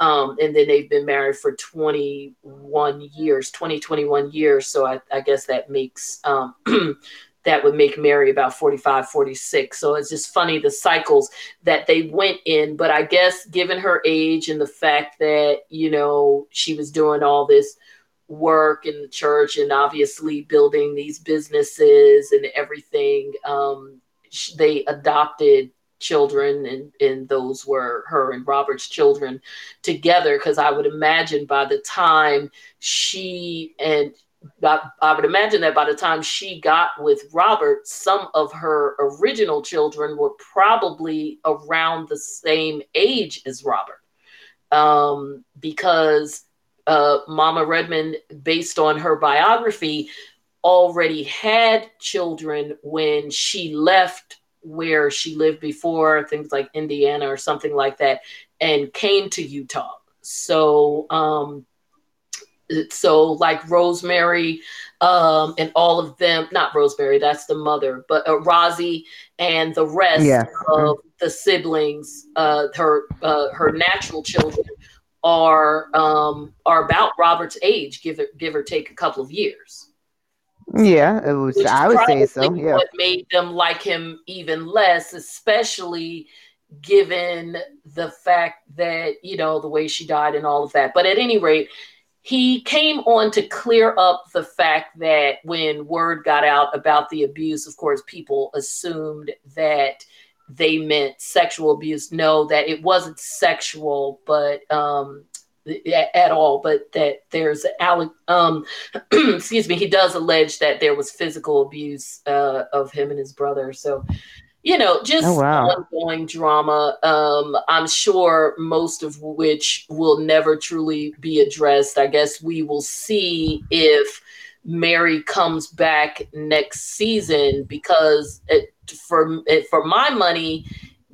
Um, and then they've been married for 21 years 20 21 years. So i, I guess that makes um, that would make Mary about 45, 46. So it's just funny the cycles that they went in. But I guess given her age and the fact that, you know, she was doing all this work in the church and obviously building these businesses and everything, um, they adopted children and, and those were her and Robert's children together because I would imagine by the time she and I, I would imagine that by the time she got with Robert, some of her original children were probably around the same age as Robert. Um, because uh, Mama Redmond, based on her biography, already had children when she left where she lived before, things like Indiana or something like that, and came to Utah. So, um, so like Rosemary um, and all of them, not Rosemary, that's the mother, but uh, Rosie and the rest yeah. of the siblings, uh, her uh, her natural children are um, are about Robert's age, give or give or take a couple of years. Yeah, it was. I would say so. Yeah, what made them like him even less, especially given the fact that you know the way she died and all of that. But at any rate, he came on to clear up the fact that when word got out about the abuse, of course, people assumed that they meant sexual abuse. No, that it wasn't sexual, but um, at all, but that there's um, excuse me, he does allege that there was physical abuse uh, of him and his brother. So you know, just oh, wow. ongoing drama. Um, I'm sure most of which will never truly be addressed. I guess we will see if Mary comes back next season because it, for it, for my money,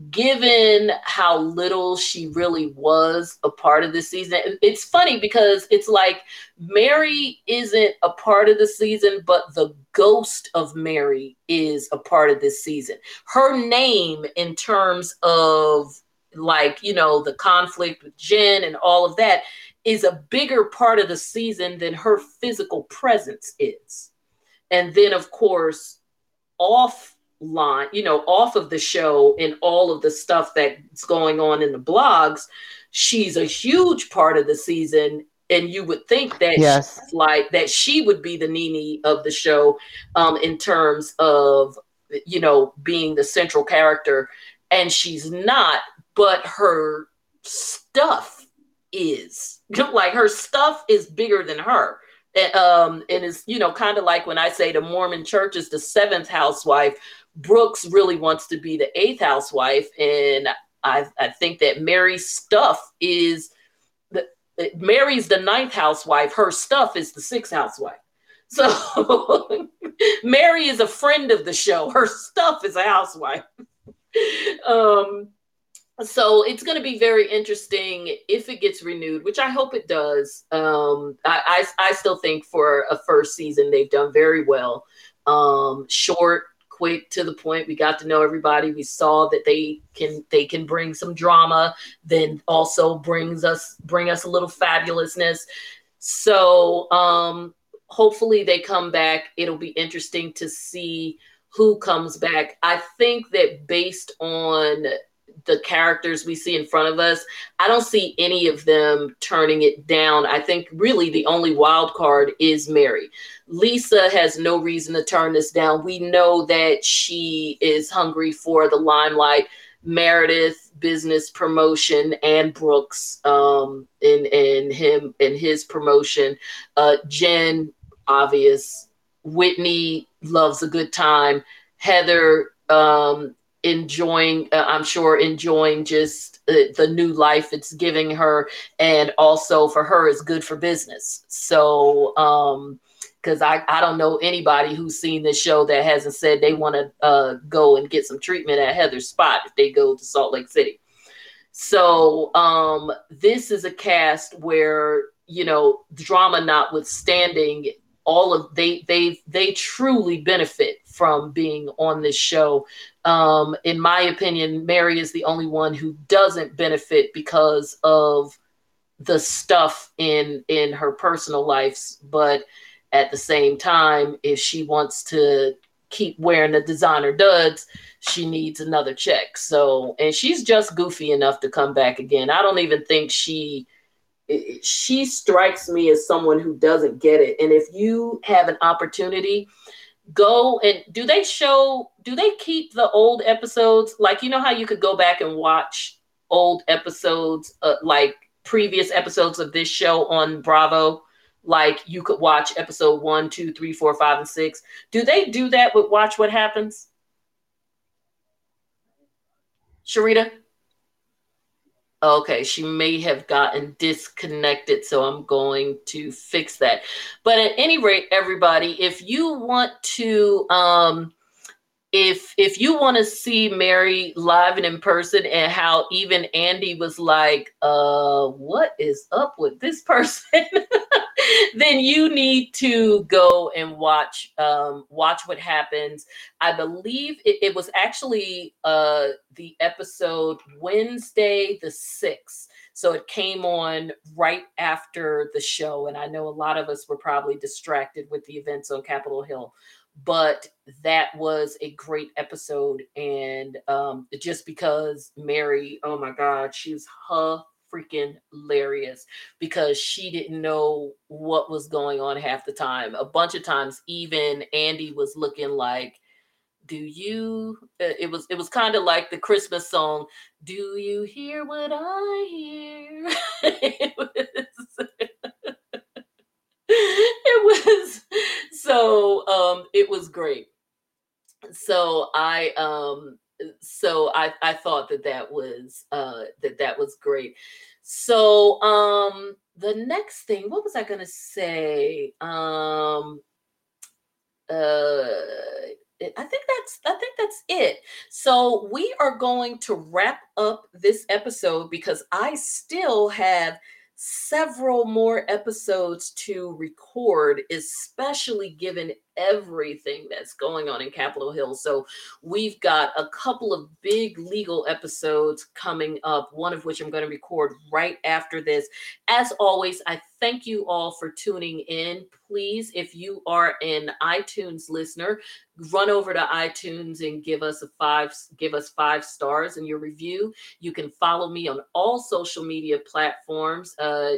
given how little she really was a part of the season, it's funny because it's like Mary isn't a part of the season, but the ghost of Mary is a part of this season. Her name, in terms of like, you know, the conflict with Jen and all of that, is a bigger part of the season than her physical presence is. And then, of course, off line, you know, off of the show and all of the stuff that's going on in the blogs, she's a huge part of the season. And you would think that yes. like that she would be the Nene of the show um, in terms of you know being the central character, and she's not. But her stuff is like her stuff is bigger than her. Um, and it's you know kind of like when I say the Mormon church is the seventh housewife, Brooks really wants to be the eighth housewife, and I, I think that Mary's stuff is the Mary's the ninth housewife. Her stuff is the sixth housewife. So Mary is a friend of the show. Her stuff is a housewife. um, so it's going to be very interesting if it gets renewed, which I hope it does. Um, I, I, I still think for a first season they've done very well. Um, short, quick to the point. We got to know everybody. We saw that they can they can bring some drama then also brings us bring us a little fabulousness. So um hopefully they come back. It'll be interesting to see who comes back. I think that based on the characters we see in front of us, I don't see any of them turning it down. I think really the only wild card is Mary. Lisa has no reason to turn this down. We know that she is hungry for the limelight. Meredith business promotion and Brooks um in him and his promotion. Uh Jen obvious. Whitney loves a good time. Heather um enjoying uh, i'm sure enjoying just uh, the new life it's giving her and also for her it's good for business so um because I, I don't know anybody who's seen this show that hasn't said they want to uh, go and get some treatment at Heather's spot if they go to Salt Lake City. So um, this is a cast where you know drama notwithstanding, all of they they they truly benefit from being on this show. Um, in my opinion, Mary is the only one who doesn't benefit because of the stuff in in her personal lives. But at the same time, if she wants to keep wearing the designer duds, she needs another check. So, and she's just goofy enough to come back again. I don't even think she she strikes me as someone who doesn't get it. And if you have an opportunity, go and do they show do they keep the old episodes? Like you know how you could go back and watch old episodes uh, like previous episodes of this show on bravo? Like you could watch episode one two three four five and six. Do they do that with watch what happens? Sharita Okay, she may have gotten disconnected, so I'm going to fix that. But at any rate, everybody, if you want to um if if you want to see Mary live and in person and how even Andy was like, uh, what is up with this person? then you need to go and watch um watch what happens. I believe it, it was actually uh the episode Wednesday the 6th. So it came on right after the show. And I know a lot of us were probably distracted with the events on Capitol Hill but that was a great episode and um just because mary oh my god she's freaking hilarious because she didn't know what was going on half the time. A bunch of times even andy was looking like do you uh, it was it was kind of like the christmas song do you hear what i hear? It was it was so um it was great. So i um so i i thought that that was uh that that was great so um the next thing what was i gonna say um uh I think that's I think that's it. So we are going to wrap up this episode because I still have several more episodes to record, especially given everything that's going on in Capitol Hill. So we've got a couple of big legal episodes coming up, one of which I'm going to record right after this. As always, I thank you all for tuning in. Please, if you are an iTunes listener, run over to iTunes and give us a five give us five stars in your review. You can follow me on all social media platforms. Uh,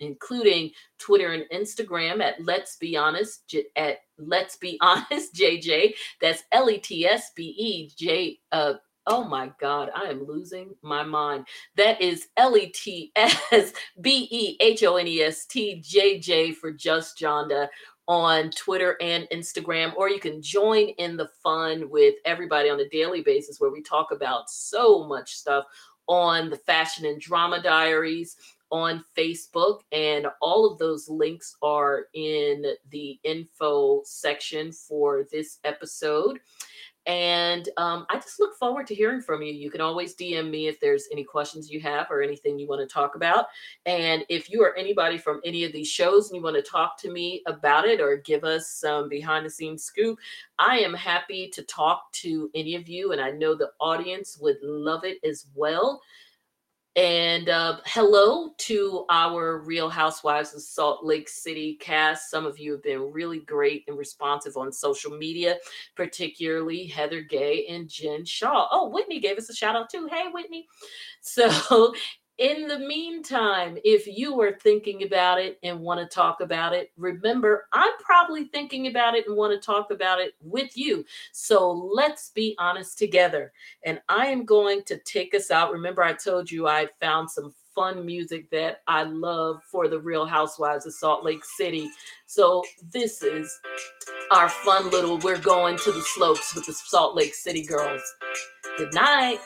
including Twitter and Instagram at Let's Be Honest at Let's Be Honest JJ. That's L E T S B E J. Uh, oh my God, I am losing my mind. That is L E T S B E H O N E S T J J for Just Jonda on Twitter and Instagram, or you can join in the fun with everybody on a daily basis where we talk about so much stuff on the Fashion and Drama Diaries on Facebook, and all of those links are in the info section for this episode. And um, I just look forward to hearing from you. You can always DM me if there's any questions you have or anything you want to talk about. And if you are anybody from any of these shows and you want to talk to me about it or give us some behind the scenes scoop, I am happy to talk to any of you. And I know the audience would love it as well. And uh, hello to our Real Housewives of Salt Lake City cast. Some of you have been really great and responsive on social media, particularly Heather Gay and Jen Shah. Oh, Whitney gave us a shout out too. Hey, Whitney. So in the meantime, if you are thinking about it and want to talk about it, remember, I'm probably thinking about it and want to talk about it with you. So let's be honest together. And I am going to take us out. Remember, I told you I found some fun music that I love for the Real Housewives of Salt Lake City. So this is our fun little We're Going to the Slopes with the Salt Lake City girls. Good night.